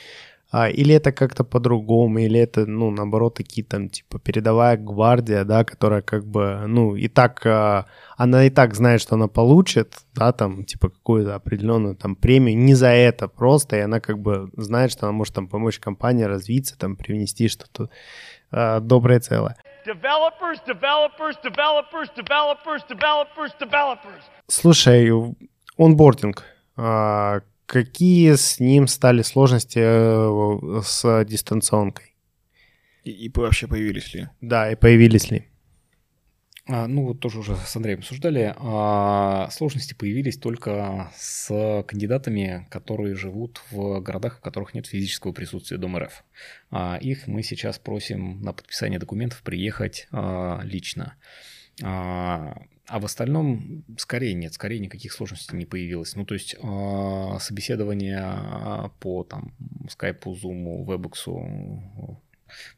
А, или это как-то по-другому, или это, ну, наоборот, такие там, типа, передовая гвардия, да, которая как бы, ну, и так, а, она и так знает, что она получит, да, там, типа, какую-то определенную там премию, не за это просто, и она как бы знает, что она может там помочь компании развиться, там, привнести что-то а, доброе целое. Developers, developers, developers, developers, developers, developers. Слушай, онбординг, а, какие с ним стали сложности э, с дистанционкой? И, и вообще появились ли? Да, и появились ли? А, ну, вот тоже уже с Андреем обсуждали. А, сложности появились только с кандидатами, которые живут в городах, в которых нет физического присутствия Дом РФ. А, их мы сейчас просим на подписание документов приехать а, лично. А, а в остальном скорее нет, скорее никаких сложностей не появилось. Ну, то есть а, собеседование а, по там скайпу, зуму, вебексу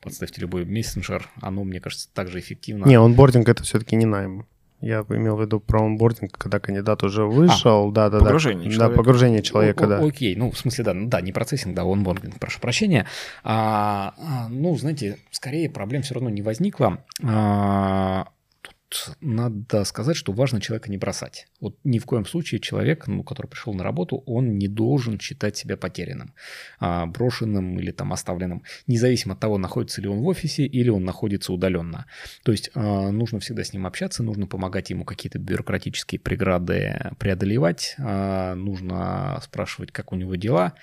Подставьте любой мессенджер, оно, мне кажется, также эффективно. Не, онбординг это все-таки не найм. Я имел в виду про онбординг, когда кандидат уже вышел, да, да, погружение да, человека. да, погружение человека, О- да. Окей, ну, в смысле, да, ну, да, не процессинг, да, онбординг, прошу прощения. А, а, ну, знаете, скорее проблем все равно не возникло. А, надо сказать, что важно человека не бросать. Вот ни в коем случае человек, ну, который пришел на работу, он не должен считать себя потерянным, а, брошенным или там оставленным, независимо от того, находится ли он в офисе или он находится удаленно. То есть а, нужно всегда с ним общаться, нужно помогать ему какие-то бюрократические преграды преодолевать, а, нужно спрашивать, как у него дела,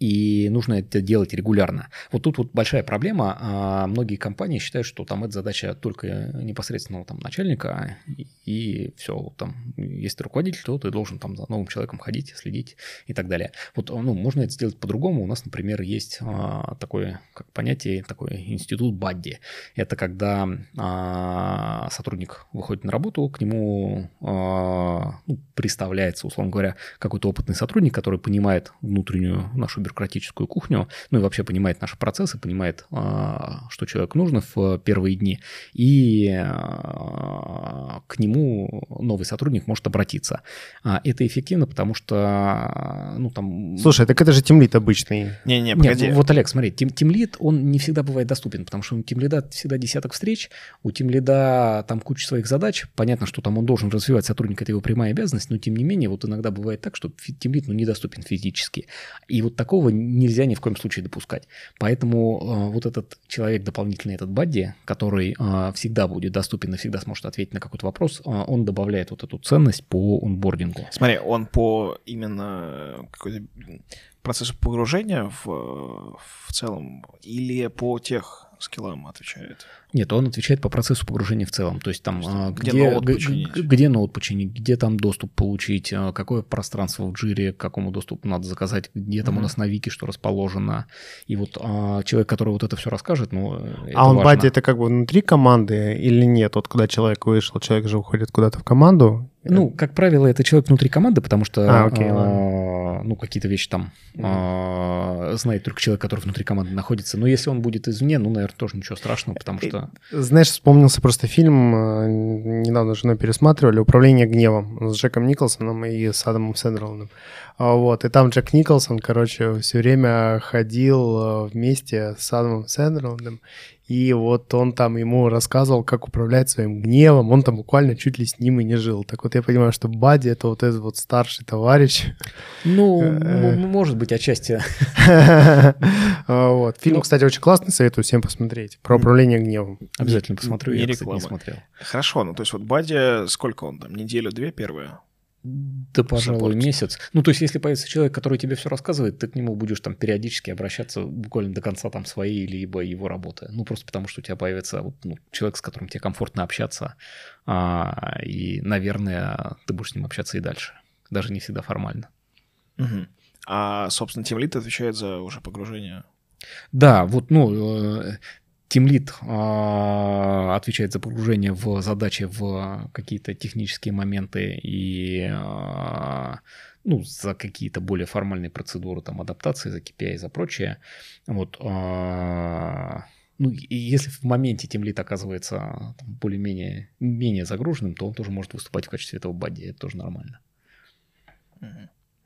и нужно это делать регулярно. Вот тут вот большая проблема. а, Многие компании считают, что там это задача только непосредственного там начальника, и, все. Там, если ты руководитель, то ты должен там за новым человеком ходить, следить и так далее. Вот, ну, можно это сделать по-другому. У нас, например, есть а, такое как понятие, такой институт Бадди. Это когда а, сотрудник выходит на работу, к нему а, ну, представляется, условно говоря, какой-то опытный сотрудник, который понимает внутреннюю нашу бюрократическую кухню, ну и вообще понимает наши процессы, понимает, а, что человеку нужно в первые дни, и а, к нему новый сотрудник может обратиться. А, Это эффективно, потому что, ну там... Слушай, так это же темлит обычный. Не-не, Нет, погоди. вот, Олег, смотри, тим, тимлид, он не всегда бывает доступен, потому что у тимлида всегда десяток встреч, у тимлида там куча своих задач, понятно, что там он должен развивать сотрудника, это его прямая обязанность, но тем не менее, вот иногда бывает так, что тимлид ну, недоступен физически. И вот такого нельзя ни в коем случае допускать. Поэтому э, вот этот человек дополнительный, этот бадди, который э, всегда будет доступен и всегда сможет ответить на какой-то вопрос, э, он добавляет вот эту ценность по онбордингу. Смотри, он по именно какой-то процессу погружения в, в целом или по тех скиллам отвечает? Нет, он отвечает по процессу погружения в целом. То есть там, То есть а, где где, ноут г- починить? где ноут починить, где там доступ получить, а, какое пространство в джире, к какому доступу надо заказать, где там у Мгм. нас на вики что расположено. И вот а, человек, который вот это все расскажет, ну, это а он важно. бадди это как бы внутри команды или нет? Вот когда человек вышел, человек же уходит куда-то в команду. Ну, как правило, это человек внутри команды, потому что А, окей, а, ну, какие-то вещи там а, знает только человек, который внутри команды находится. Но если он будет извне, ну, наверное, тоже ничего страшного, потому что... Знаешь, вспомнился просто фильм, э, недавно с женой пересматривали, «Управление гневом» с Джеком Николсоном и с Адамом Сэндлом. А, Вот, и там Джек Николсон, короче, все время ходил э, вместе с Адамом Сэндлом, и вот он там ему рассказывал, как управлять своим гневом, он там буквально чуть ли с ним и не жил. Так вот я понимаю, что Бадди — это вот этот вот старший товарищ. Ну, может быть, отчасти Вот. Фильм, Ну. кстати, очень классный, советую всем посмотреть. Про управление гневом. обязательно посмотрю, не я, кстати, не реклама. смотрел. Хорошо, ну то есть вот Бадди, сколько он там, неделю-две первые? Да, пожалуй, Саппорт. месяц. Ну, то есть, если появится человек, который тебе все рассказывает, ты к нему будешь там периодически обращаться буквально до конца там своей либо его работы. Ну, просто потому что у тебя появится вот, ну, человек, с которым тебе комфортно общаться, а, и, наверное, ты будешь с ним общаться и дальше. Даже не всегда формально. Мгм. А, собственно, Тимлит отвечает за уже погружение. Да, вот, ну, Тимлит отвечает за погружение в задачи, в какие-то технические моменты и а, ну, за какие-то более формальные процедуры, там, адаптации, за KPI, за прочее. Вот, а, ну, и если в моменте Тимлит оказывается там, более-менее менее загруженным, то он тоже может выступать в качестве этого бадди, это тоже нормально.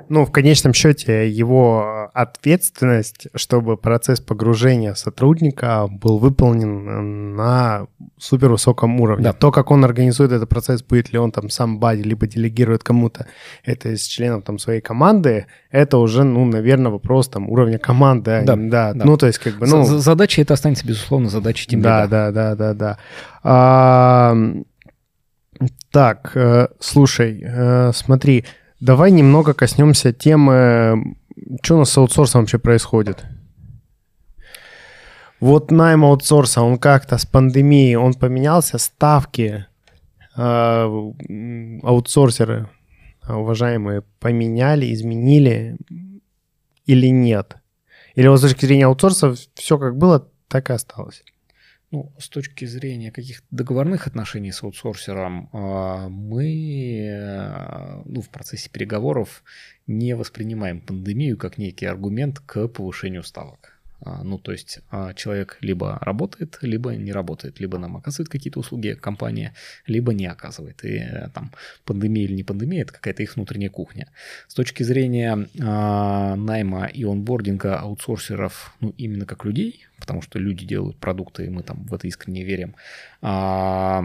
Ну, в конечном счете, его ответственность, чтобы процесс погружения сотрудника был выполнен на супервысоком уровне. Да. То, как он организует этот процесс, будет ли он там сам бади, либо делегирует кому-то это из членов там своей команды, это уже, ну, наверное, вопрос там уровня команды. Да, да. да. Ну, то есть, как бы, ну... За- задача это останется, безусловно, задачей Тимлита. Да, да, да, да, да. А, так, э, слушай, э, смотри, давай немного коснемся темы, что у нас с аутсорсом вообще происходит. Вот найм аутсорса, он как-то с пандемией, он поменялся, ставки э, аутсорсеры, э, уважаемые, поменяли, изменили или нет? Или вот с точки зрения аутсорса все как было, так и осталось? Ну, с точки зрения каких-то договорных отношений с аутсорсером, а, мы э, ну, в процессе переговоров не воспринимаем пандемию как некий аргумент к повышению ставок. А, Ну, то есть а, человек либо работает, либо не работает, либо нам оказывает какие-то услуги компания, либо не оказывает. И э, там пандемия или не пандемия, это какая-то их внутренняя кухня. С точки зрения а, найма и онбординга аутсорсеров, ну, именно как людей, потому что люди делают продукты, и мы там в это искренне верим, а,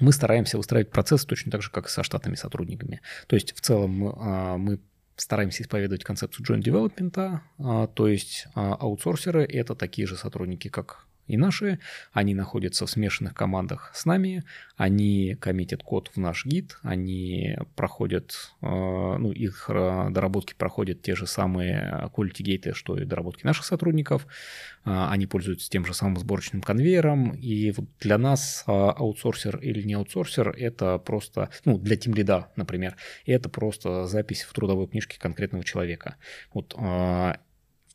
мы стараемся выстраивать процесс точно так же, как и со штатными сотрудниками. То есть в целом а, мы стараемся исповедовать концепцию joint development, а, то есть а, аутсорсеры — это такие же сотрудники, как и наши, они находятся в смешанных командах с нами, они коммитят код в наш гид, они проходят, э, ну, их э, доработки проходят те же самые quality гейты, что и доработки наших сотрудников, Э, они пользуются тем же самым сборочным конвейером, и вот для нас аутсорсер или не аутсорсер — это просто, ну, для Lead, например, это просто запись в трудовой книжке конкретного человека. Вот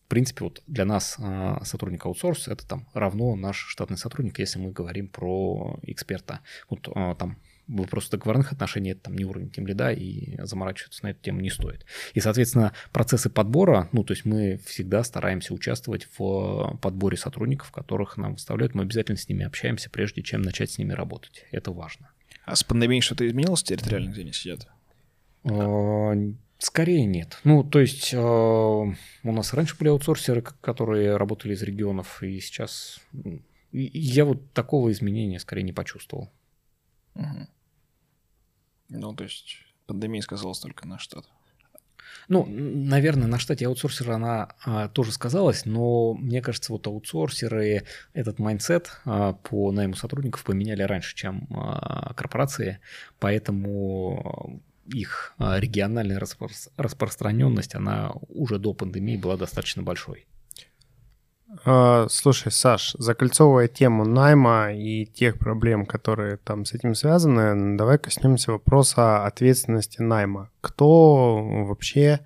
в принципе, вот для нас а, сотрудник аутсорс это там равно наш штатный сотрудник, если мы говорим про эксперта. Вот а, там вопрос договорных отношений, это там не уровень тем лида, и заморачиваться на эту тему не стоит. И, соответственно, процессы подбора, ну, то есть мы всегда стараемся участвовать в подборе сотрудников, которых нам выставляют, мы обязательно с ними общаемся, прежде чем начать с ними работать. Это важно. А с пандемией что-то изменилось территориально, где они сидят? Скорее нет. Ну, то есть э, у нас раньше были аутсорсеры, которые работали из регионов, и сейчас и- я вот такого изменения скорее не почувствовал. Мгм. Ну, то есть пандемия сказалась только на штат. Ну, наверное, на штате аутсорсера она а, тоже сказалась, но мне кажется, вот аутсорсеры этот mindset а, по найму сотрудников поменяли раньше, чем а, корпорации, поэтому их а, региональная распро- распространенность, она уже до пандемии была достаточно большой. А, Слушай, Саш, закольцовывая тему найма и тех проблем, которые там с этим связаны, давай коснемся вопроса ответственности найма. Кто вообще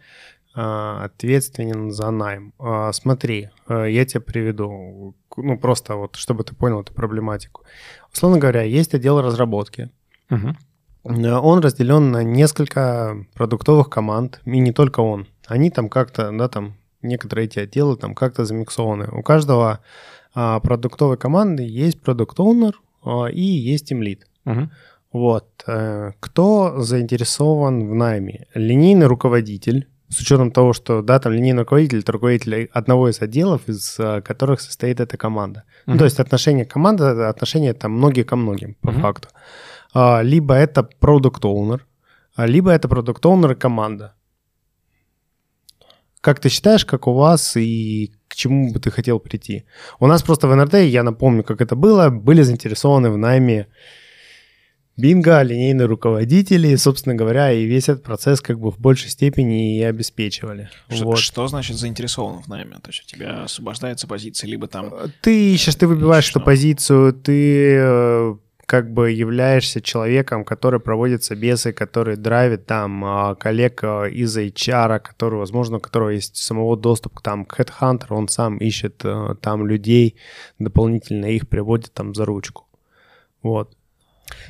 а, ответственен за найм? Смотри, я тебе приведу, ну просто вот, чтобы ты понял эту проблематику. Условно говоря, есть отдел разработки, Мгм. Э, Он разделен на несколько продуктовых команд, и не только он. Они там как-то, да, там некоторые эти отделы там как-то замиксованы. У каждого а, продуктовой команды есть продукт оунер и есть тим лид. Мгм. Вот. э, Кто заинтересован в найме? Линейный руководитель, с учетом того, что, да, там линейный руководитель, это руководитель одного из отделов, из э, которых состоит эта команда. Ну, Мгм. то есть отношение команды, отношение там многие ко многим, по Мгм. факту. А, Либо это продукт оунер либо это продукт оунер и команда. Как ты считаешь, как у вас и к чему бы ты хотел прийти? У нас просто в НРТ, я напомню, как это было, были заинтересованы в найме Бинго, линейные руководители, собственно говоря, и весь этот процесс как бы в большей степени и обеспечивали. Что, Вот. что значит заинтересован в найме? То есть у тебя освобождается позиция, либо там... Ты ищешь, ты выбиваешь Что? эту позицию, ты э, как бы являешься человеком, который проводит собесы, который драйвит там а, коллег а, из HR, который, возможно, у которого есть самого доступ к, там, к Headhunter, он сам ищет э, там людей, дополнительно их приводит там за ручку. Вот.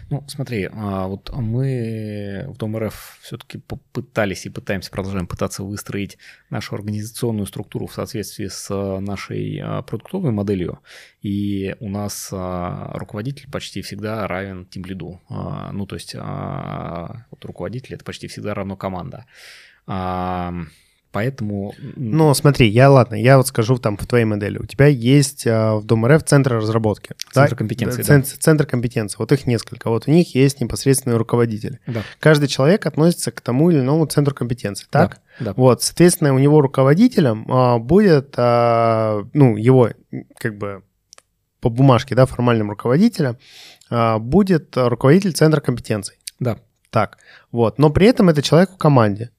Ну, смотри, а, вот мы в Дом РФ все-таки попытались и пытаемся, продолжаем пытаться выстроить нашу организационную структуру в соответствии с а, нашей а, продуктовой моделью. И у нас руководитель почти всегда равен тимлиду. А, Ну, то есть вот руководитель — это почти всегда равно команда. Поэтому... Ну, смотри, я, ладно, я вот скажу там в твоей модели. У тебя есть а, в Дом РФ центр разработки. Центр компетенции, да? Цен- Центр компетенции. Вот их несколько. Вот у них есть непосредственные руководители. Да, Каждый человек относится к тому или иному центру компетенции, так? да, да. Вот, соответственно, у него руководителем а, будет, а, ну, его как бы по бумажке, да, формальным руководителем а, будет руководитель центра компетенций. Да, Так, вот. Но при этом это человек в команде.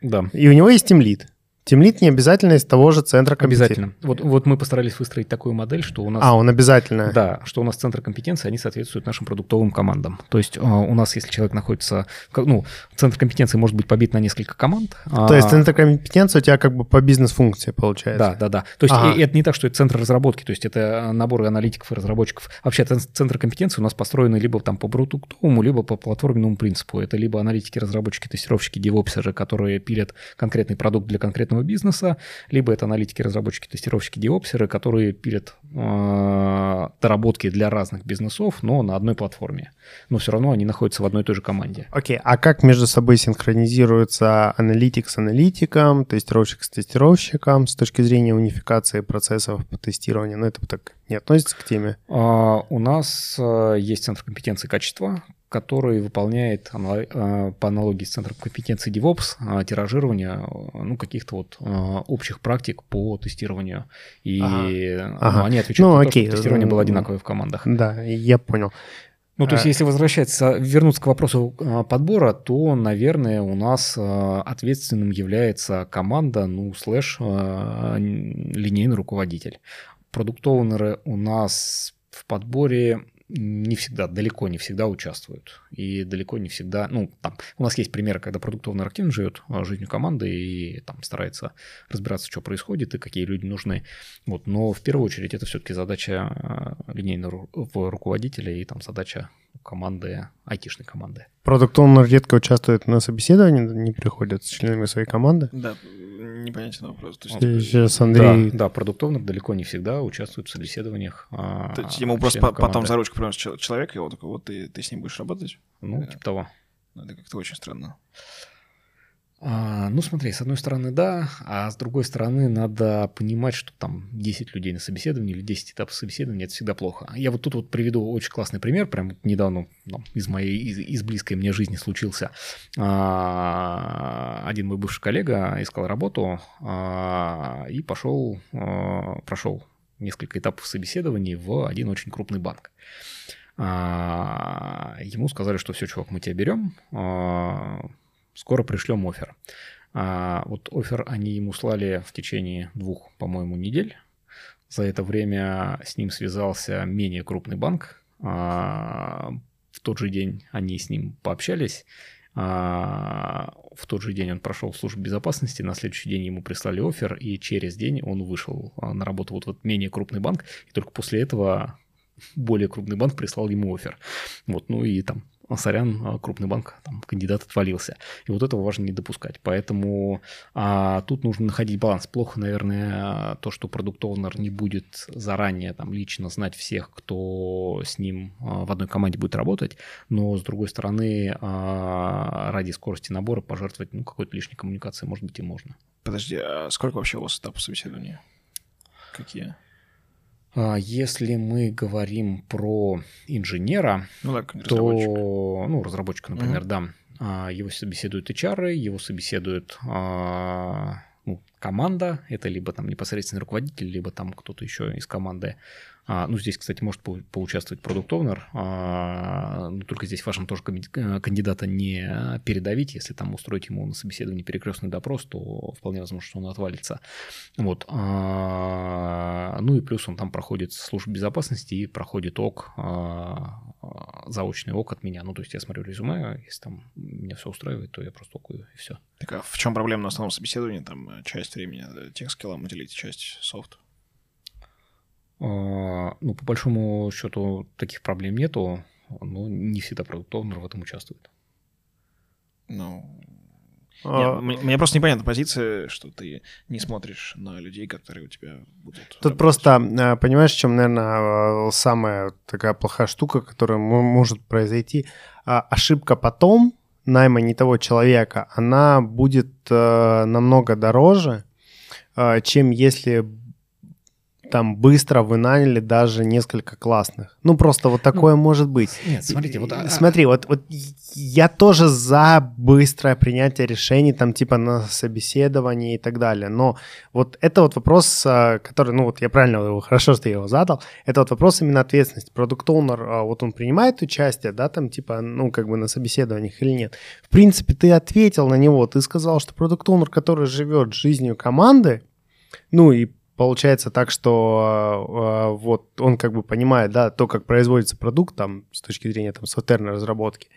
Да. И у него есть тимлит. Тимлит не обязательно из того же центра компетенции. Обязательно. Вот, вот мы постарались выстроить такую модель, что у нас... А, он обязательно. Да, что у нас центр компетенции, они соответствуют нашим продуктовым командам. То есть э, у нас, если человек находится... Ну, центр компетенции может быть побит на несколько команд. То есть центр компетенции у тебя как бы по бизнес-функции получается. Да, да, да. То есть Ага. это не так, что это центр разработки, то есть это набор аналитиков и разработчиков. Вообще цен- центр компетенции у нас построены либо там по продуктовому, либо по платформенному принципу. Это либо аналитики, разработчики, тестировщики, девопсеры, которые пилят конкретный продукт для конкретного собственного бизнеса, либо это аналитики, разработчики, тестировщики, диопсеры, которые пилят э, доработки для разных бизнесов, но на одной платформе. Но все равно они находятся в одной и той же команде. Окей, а как между собой синхронизируется аналитик с аналитиком, тестировщик с тестировщиком с точки зрения унификации процессов по тестированию? Ну, это так не относится к теме. А, у нас э, есть центр компетенции качества, который выполняет а, по аналогии с центром компетенции DevOps а, тиражирование ну, каких-то вот общих практик по тестированию. И ага. Ну, они отвечают ну, окей. то, что тестирование было одинаковое в командах. Да, я понял. Ну, то есть, если возвращаться, вернуться к вопросу подбора, то, наверное, у нас ответственным является команда, ну, слэш линейный руководитель. Продукт-оунеры у нас в подборе не всегда, далеко не всегда участвуют. И далеко не всегда, ну, там, у нас есть примеры, когда продуктовый активно живет а, жизнью команды и там старается разбираться, что происходит и какие люди нужны. Вот, но в первую очередь это все-таки задача а, линейного руководителя и там задача команды, айтишной команды. Продукт редко участвует на собеседовании, не приходят с членами своей команды? Да, непонятен вопрос. То есть, Сейчас Андрей... Да, да продукт далеко не всегда участвует в собеседованиях. А, То есть ему просто потом за ручку приносит человек, и вот такой, вот ты, ты с ним будешь работать? Ну, типа того. Ну, это как-то очень странно. А, ну, смотри, с одной стороны, да, а с другой стороны, надо понимать, что там 10 людей на собеседовании или 10 этапов собеседования – это всегда плохо. Я вот тут вот приведу очень классный пример, прям недавно ну, из моей, из, из близкой мне жизни случился. А, один мой бывший коллега искал работу а, и пошел, прошел несколько этапов собеседований в один очень крупный банк. Ему сказали, что все, чувак, мы тебя берем, скоро пришлем офер. А, вот офер они ему слали в течение двух, по-моему, недель. За это время с ним связался менее крупный банк. А, в тот же день они с ним пообщались. А, в тот же день он прошел службу безопасности, на следующий день ему прислали офер, и через день он вышел а, на работу вот в вот менее крупный банк, и только после этого более крупный банк прислал ему офер. Вот, ну и там сорян, а, крупный банк, там, кандидат отвалился. И вот этого важно не допускать. Поэтому а, тут нужно находить баланс. Плохо, наверное, то, что продукт не будет заранее там лично знать всех, кто с ним а, в одной команде будет работать, но, с другой стороны, а, ради скорости набора пожертвовать ну, какой-то лишней коммуникацией, может быть, и можно. Подожди, а сколько вообще у вас этапов собеседования? Какие? А, если мы говорим про инженера, ну, да, то, ну, разработчика, например, угу. да, а, его собеседуют HR, его собеседует а, ну, команда, это либо там непосредственный руководитель, либо там кто-то еще из команды. А, ну, здесь, кстати, может по поучаствовать продукт оунер а, но только здесь важно тоже э, кандидата не передавить. Если там устроить ему на собеседование перекрестный допрос, то вполне возможно, что он отвалится. Вот. А, ну и плюс он там проходит службу безопасности и проходит ок, заочный ок от меня. Ну, то есть я смотрю резюме, если там меня все устраивает, то я просто окую, и все. Так а в чем проблема на основном собеседовании? Там э, часть времени э, тех скиллам уделить, часть софт? А, ну, по большому счету, таких проблем нету, но не всегда продукт в этом участвует. Ну, а... Нет, мне просто непонятна позиция, что ты не смотришь на людей, которые у тебя будут. Тут работать. просто, а, понимаешь, в чем, наверное, самая такая плохая штука, которая может произойти. Ошибка потом найма не того человека, она будет намного дороже, чем если там быстро вы наняли даже несколько классных. Ну, просто вот такое ну, может быть. Нет, смотрите, вот... А, Смотри, вот, вот я тоже за быстрое принятие решений, там, типа, на собеседовании и так далее. Но вот это вот вопрос, а, который, ну, вот я правильно его, хорошо, что я его задал, это вот вопрос именно ответственности. Продукт оунер а, вот он принимает участие, да, там, типа, ну, как бы на собеседованиях или нет. В принципе, ты ответил на него, ты сказал, что продукт оунер который живет жизнью команды, ну, и получается так, что э, вот он как бы понимает, да, то, как производится продукт там с точки зрения там софтверной разработки,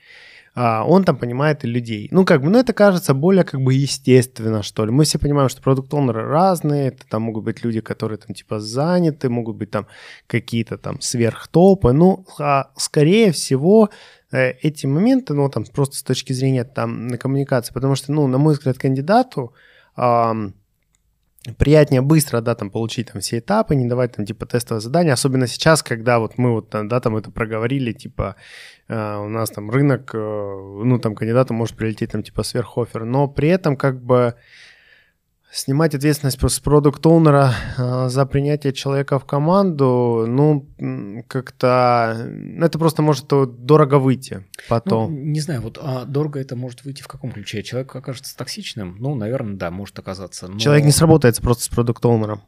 э, он там понимает и людей. Ну, как бы, ну, это кажется более как бы естественно, что ли. Мы все понимаем, что продукт онеры разные, это там могут быть люди, которые там типа заняты, могут быть там какие-то там сверхтопы, ну, а скорее всего, э, эти моменты, ну, там, просто с точки зрения там на коммуникации, потому что, ну, на мой взгляд, кандидату, э, приятнее быстро, да, там, получить там все этапы, не давать там, типа, тестовое задание, особенно сейчас, когда вот мы вот, да, там это проговорили, типа, э, у нас там рынок, э, ну, там, кандидату может прилететь там, типа, сверхофер, но при этом, как бы, Снимать ответственность с продукт-оунера э, за принятие человека в команду, ну, как-то... ну, Это просто может дорого выйти Ну, потом. не знаю, вот а дорого это может выйти в каком ключе? Человек окажется токсичным? Ну, наверное, да, может оказаться. но- Человек не сработается просто с продукт-оунером.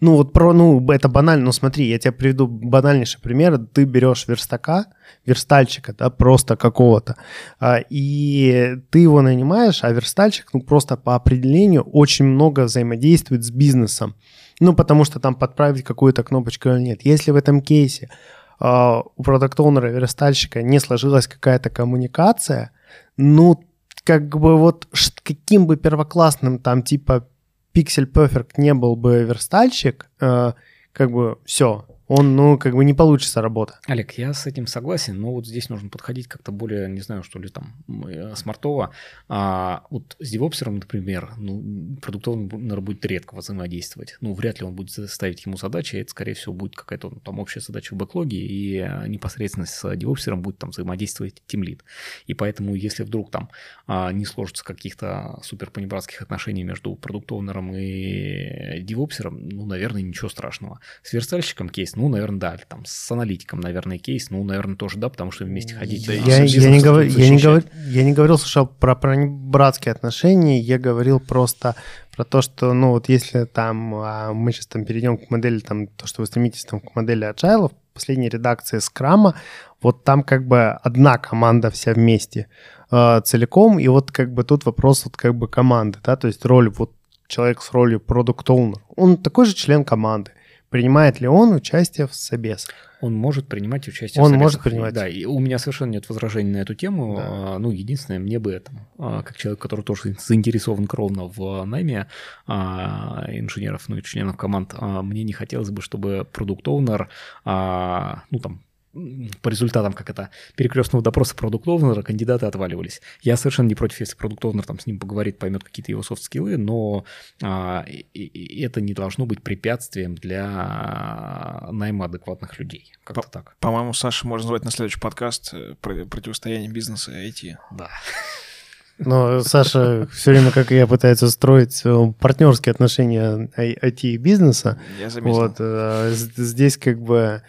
Ну, вот про, ну, это банально, ну, смотри, я тебе приведу банальнейший пример. Ты берешь верстака, верстальщика, да, просто какого-то, а, и ты его нанимаешь, а верстальщик, ну, просто по определению очень много взаимодействует с бизнесом. Ну, потому что там подправить какую-то кнопочку или нет. Если в этом кейсе а, у продакт-оунера, верстальщика не сложилась какая-то коммуникация, ну, как бы вот каким бы первоклассным там типа Pixel Perfect не был бы верстальщик, э, как бы все, он, ну, как бы не получится работа. Олег, я с этим согласен, но вот здесь нужно подходить как-то более, не знаю, что ли, там, э, смартово. А, вот с девопсером, например, ну, продуктовый будет редко взаимодействовать. Ну, вряд ли он будет ставить ему задачи, это, скорее всего, будет какая-то ну, там общая задача в бэклоге, и э, непосредственно с девопсером будет там взаимодействовать тимлид. И поэтому, если вдруг там а, не сложится каких-то супер понебратских отношений между продуктовнером и девопсером, ну, наверное, ничего страшного. С верстальщиком кейс, ну, наверное, да. Или Там с аналитиком, наверное, кейс, ну, наверное, тоже да, потому что вместе ходить. Да, а, Я, я не говор- я, не говор- я не говорил, слушай, про, про братские отношения, я говорил просто про то, что, ну, вот если там а, мы сейчас там перейдем к модели, там, то, что вы стремитесь там к модели agile, последней редакции скрама, вот там как бы одна команда вся вместе э, целиком, и вот как бы тут вопрос вот как бы команды, да, то есть роль, вот человек с ролью продукт оунер он такой же член команды. Принимает ли он участие в собесах? Он может принимать участие Он в собесах. может принимать. Да, и у меня совершенно нет возражений на эту тему. Да. А, Ну, единственное, мне бы это, а, как человек, который тоже заинтересован кровно в найме а, инженеров, ну и членов команд, мне не хотелось бы, чтобы продукт-оунер, ну, там, по результатам, как это, перекрестного допроса продукт-оунера кандидаты отваливались. Я совершенно не против, если продукт-оунер там с ним поговорит, поймет какие-то его софт-скиллы, но а, и- и- это не должно быть препятствием для найма адекватных людей. Как-то так. По-моему, Саша можно назвать на следующий подкаст э, про- «Противостояние бизнеса и IT». Да. Но Саша все время, как и я, пытается строить э, партнерские отношения IT и бизнеса. Я заметил. Вот, э, з- здесь как бы...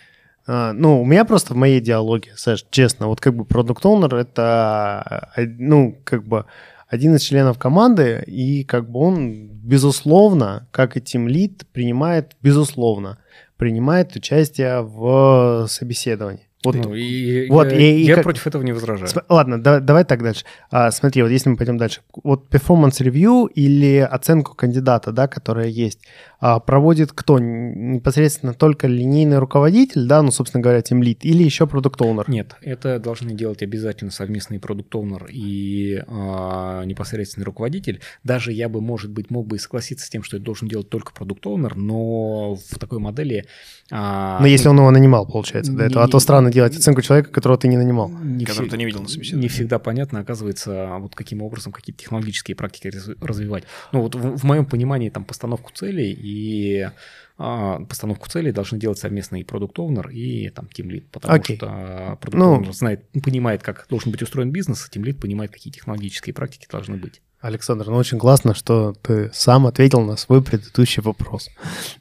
э, Ну, у меня просто в моей идеологии, Саш, честно, вот как бы продукт оунер это, э, ну, как бы один из членов команды, и как бы он, безусловно, как и Team Lead, принимает, безусловно, принимает участие в собеседовании. Вот Ну, и вот, я, и- я как- против этого не возражаю. См- Ладно, да- давай так дальше. А, смотри, вот если мы пойдем дальше. Вот performance review или оценку кандидата, да, которая есть, а, проводит кто? Непосредственно только линейный руководитель, да, ну, собственно говоря, тем лид, или еще продукт оунер Нет, это должны делать обязательно совместный продукт-оунер и а, непосредственный руководитель. Даже я бы, может быть, мог бы и согласиться с тем, что это должен делать только продукт-оунер, но в такой модели... а, Но если он его нанимал, получается, до этого. А то странно делать оценку человека, которого ты не нанимал. не Которого ты не видел на собеседовании. Не всегда понятно, оказывается, вот каким образом какие-то технологические практики раз- развивать. Ну вот в, в моем понимании там постановку целей и а, постановку целей должны делать совместно и продукт оунер и там тимлит, потому Окей. что продукт Ну- знает, понимает, как должен быть устроен бизнес, а тимлит понимает, какие технологические практики должны быть. Александр, ну очень классно, что ты сам ответил на свой предыдущий вопрос.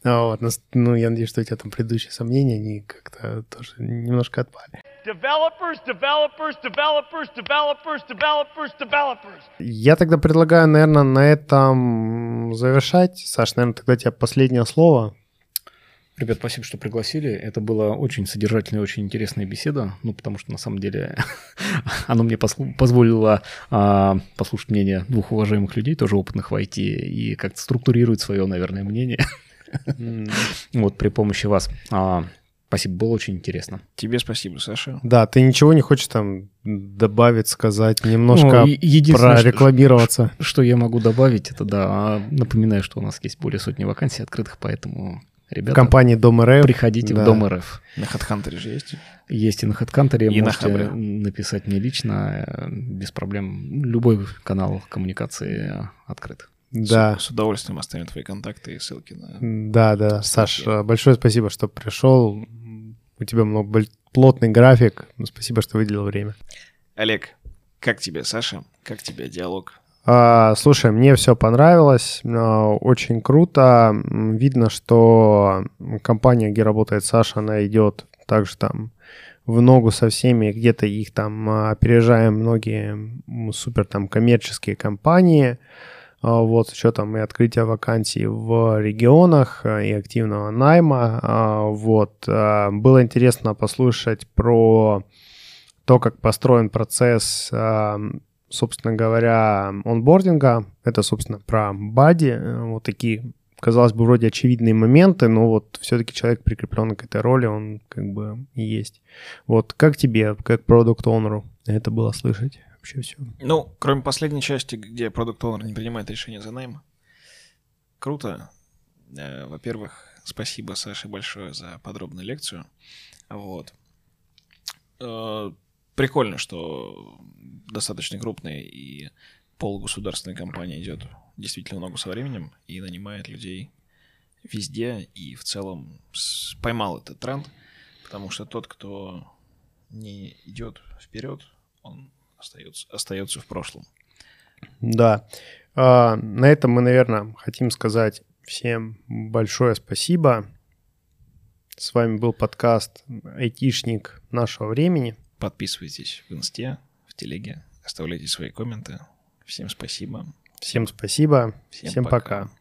А Вот, ну, я надеюсь, что у тебя там предыдущие сомнения, они как-то тоже немножко отпали. Developers, developers, developers, developers, developers, developers. Я тогда предлагаю, наверное, на этом завершать. Саш, наверное, тогда тебе последнее слово. Ребят, спасибо, что пригласили. Это была очень содержательная, очень интересная беседа. Ну, потому что на самом деле оно мне позволило а, послушать мнение двух уважаемых людей, тоже опытных в IT, и как-то структурировать свое, наверное, мнение. Вот при помощи вас. А, Спасибо, было очень интересно. Тебе спасибо, Саша. Да, ты ничего не хочешь там добавить, сказать, немножко Ну, единственное, что- прорекламироваться? Что я могу добавить, это да, напоминаю, что у нас есть более сотни вакансий открытых, поэтому, В ребята, компании Дом РФ. приходите да. в Дом РФ. На HeadHunter же есть. Есть и на HeadCounter, И на можете Хабре. написать мне лично, э, без проблем. Любой канал коммуникации э, открыт. Да. С, с удовольствием оставим твои контакты и ссылки на... Да, да, Саш, э, большое спасибо, что пришел. У тебя много плотный график. Спасибо, что выделил время. Олег, как тебе, Саша? Как тебе диалог? А, слушай, мне все понравилось, а, очень круто. Видно, что компания, где работает Саша, она идет также там в ногу со всеми, где-то их там а, опережаем многие супер там коммерческие компании. Вот с учетом и открытия вакансий в регионах, и активного найма. Вот. Было интересно послушать про то, как построен процесс собственно говоря, онбординга. Это, собственно, про бади. Э, вот такие, казалось бы, вроде очевидные моменты, но вот все-таки человек, прикрепленный к этой роли, он как бы и есть. Вот как тебе, как продукт оунеру это было слышать вообще все? Ну, кроме последней части, где продукт оунер не принимает решение за найм, круто. Э, во-первых, спасибо Саше большое за подробную лекцию. Вот э, прикольно, что достаточно крупная и полугосударственная компания идет действительно ногу со временем и нанимает людей везде и в целом поймал этот тренд, потому что тот, кто не идет вперед, он остается, остается в прошлом. Да. А, на этом мы, наверное, хотим сказать всем большое спасибо. С вами был подкаст «Айтишник нашего времени». Подписывайтесь в инсте, телеге, оставляйте свои комменты. Всем спасибо. Всем спасибо. Всем, Всем пока. пока.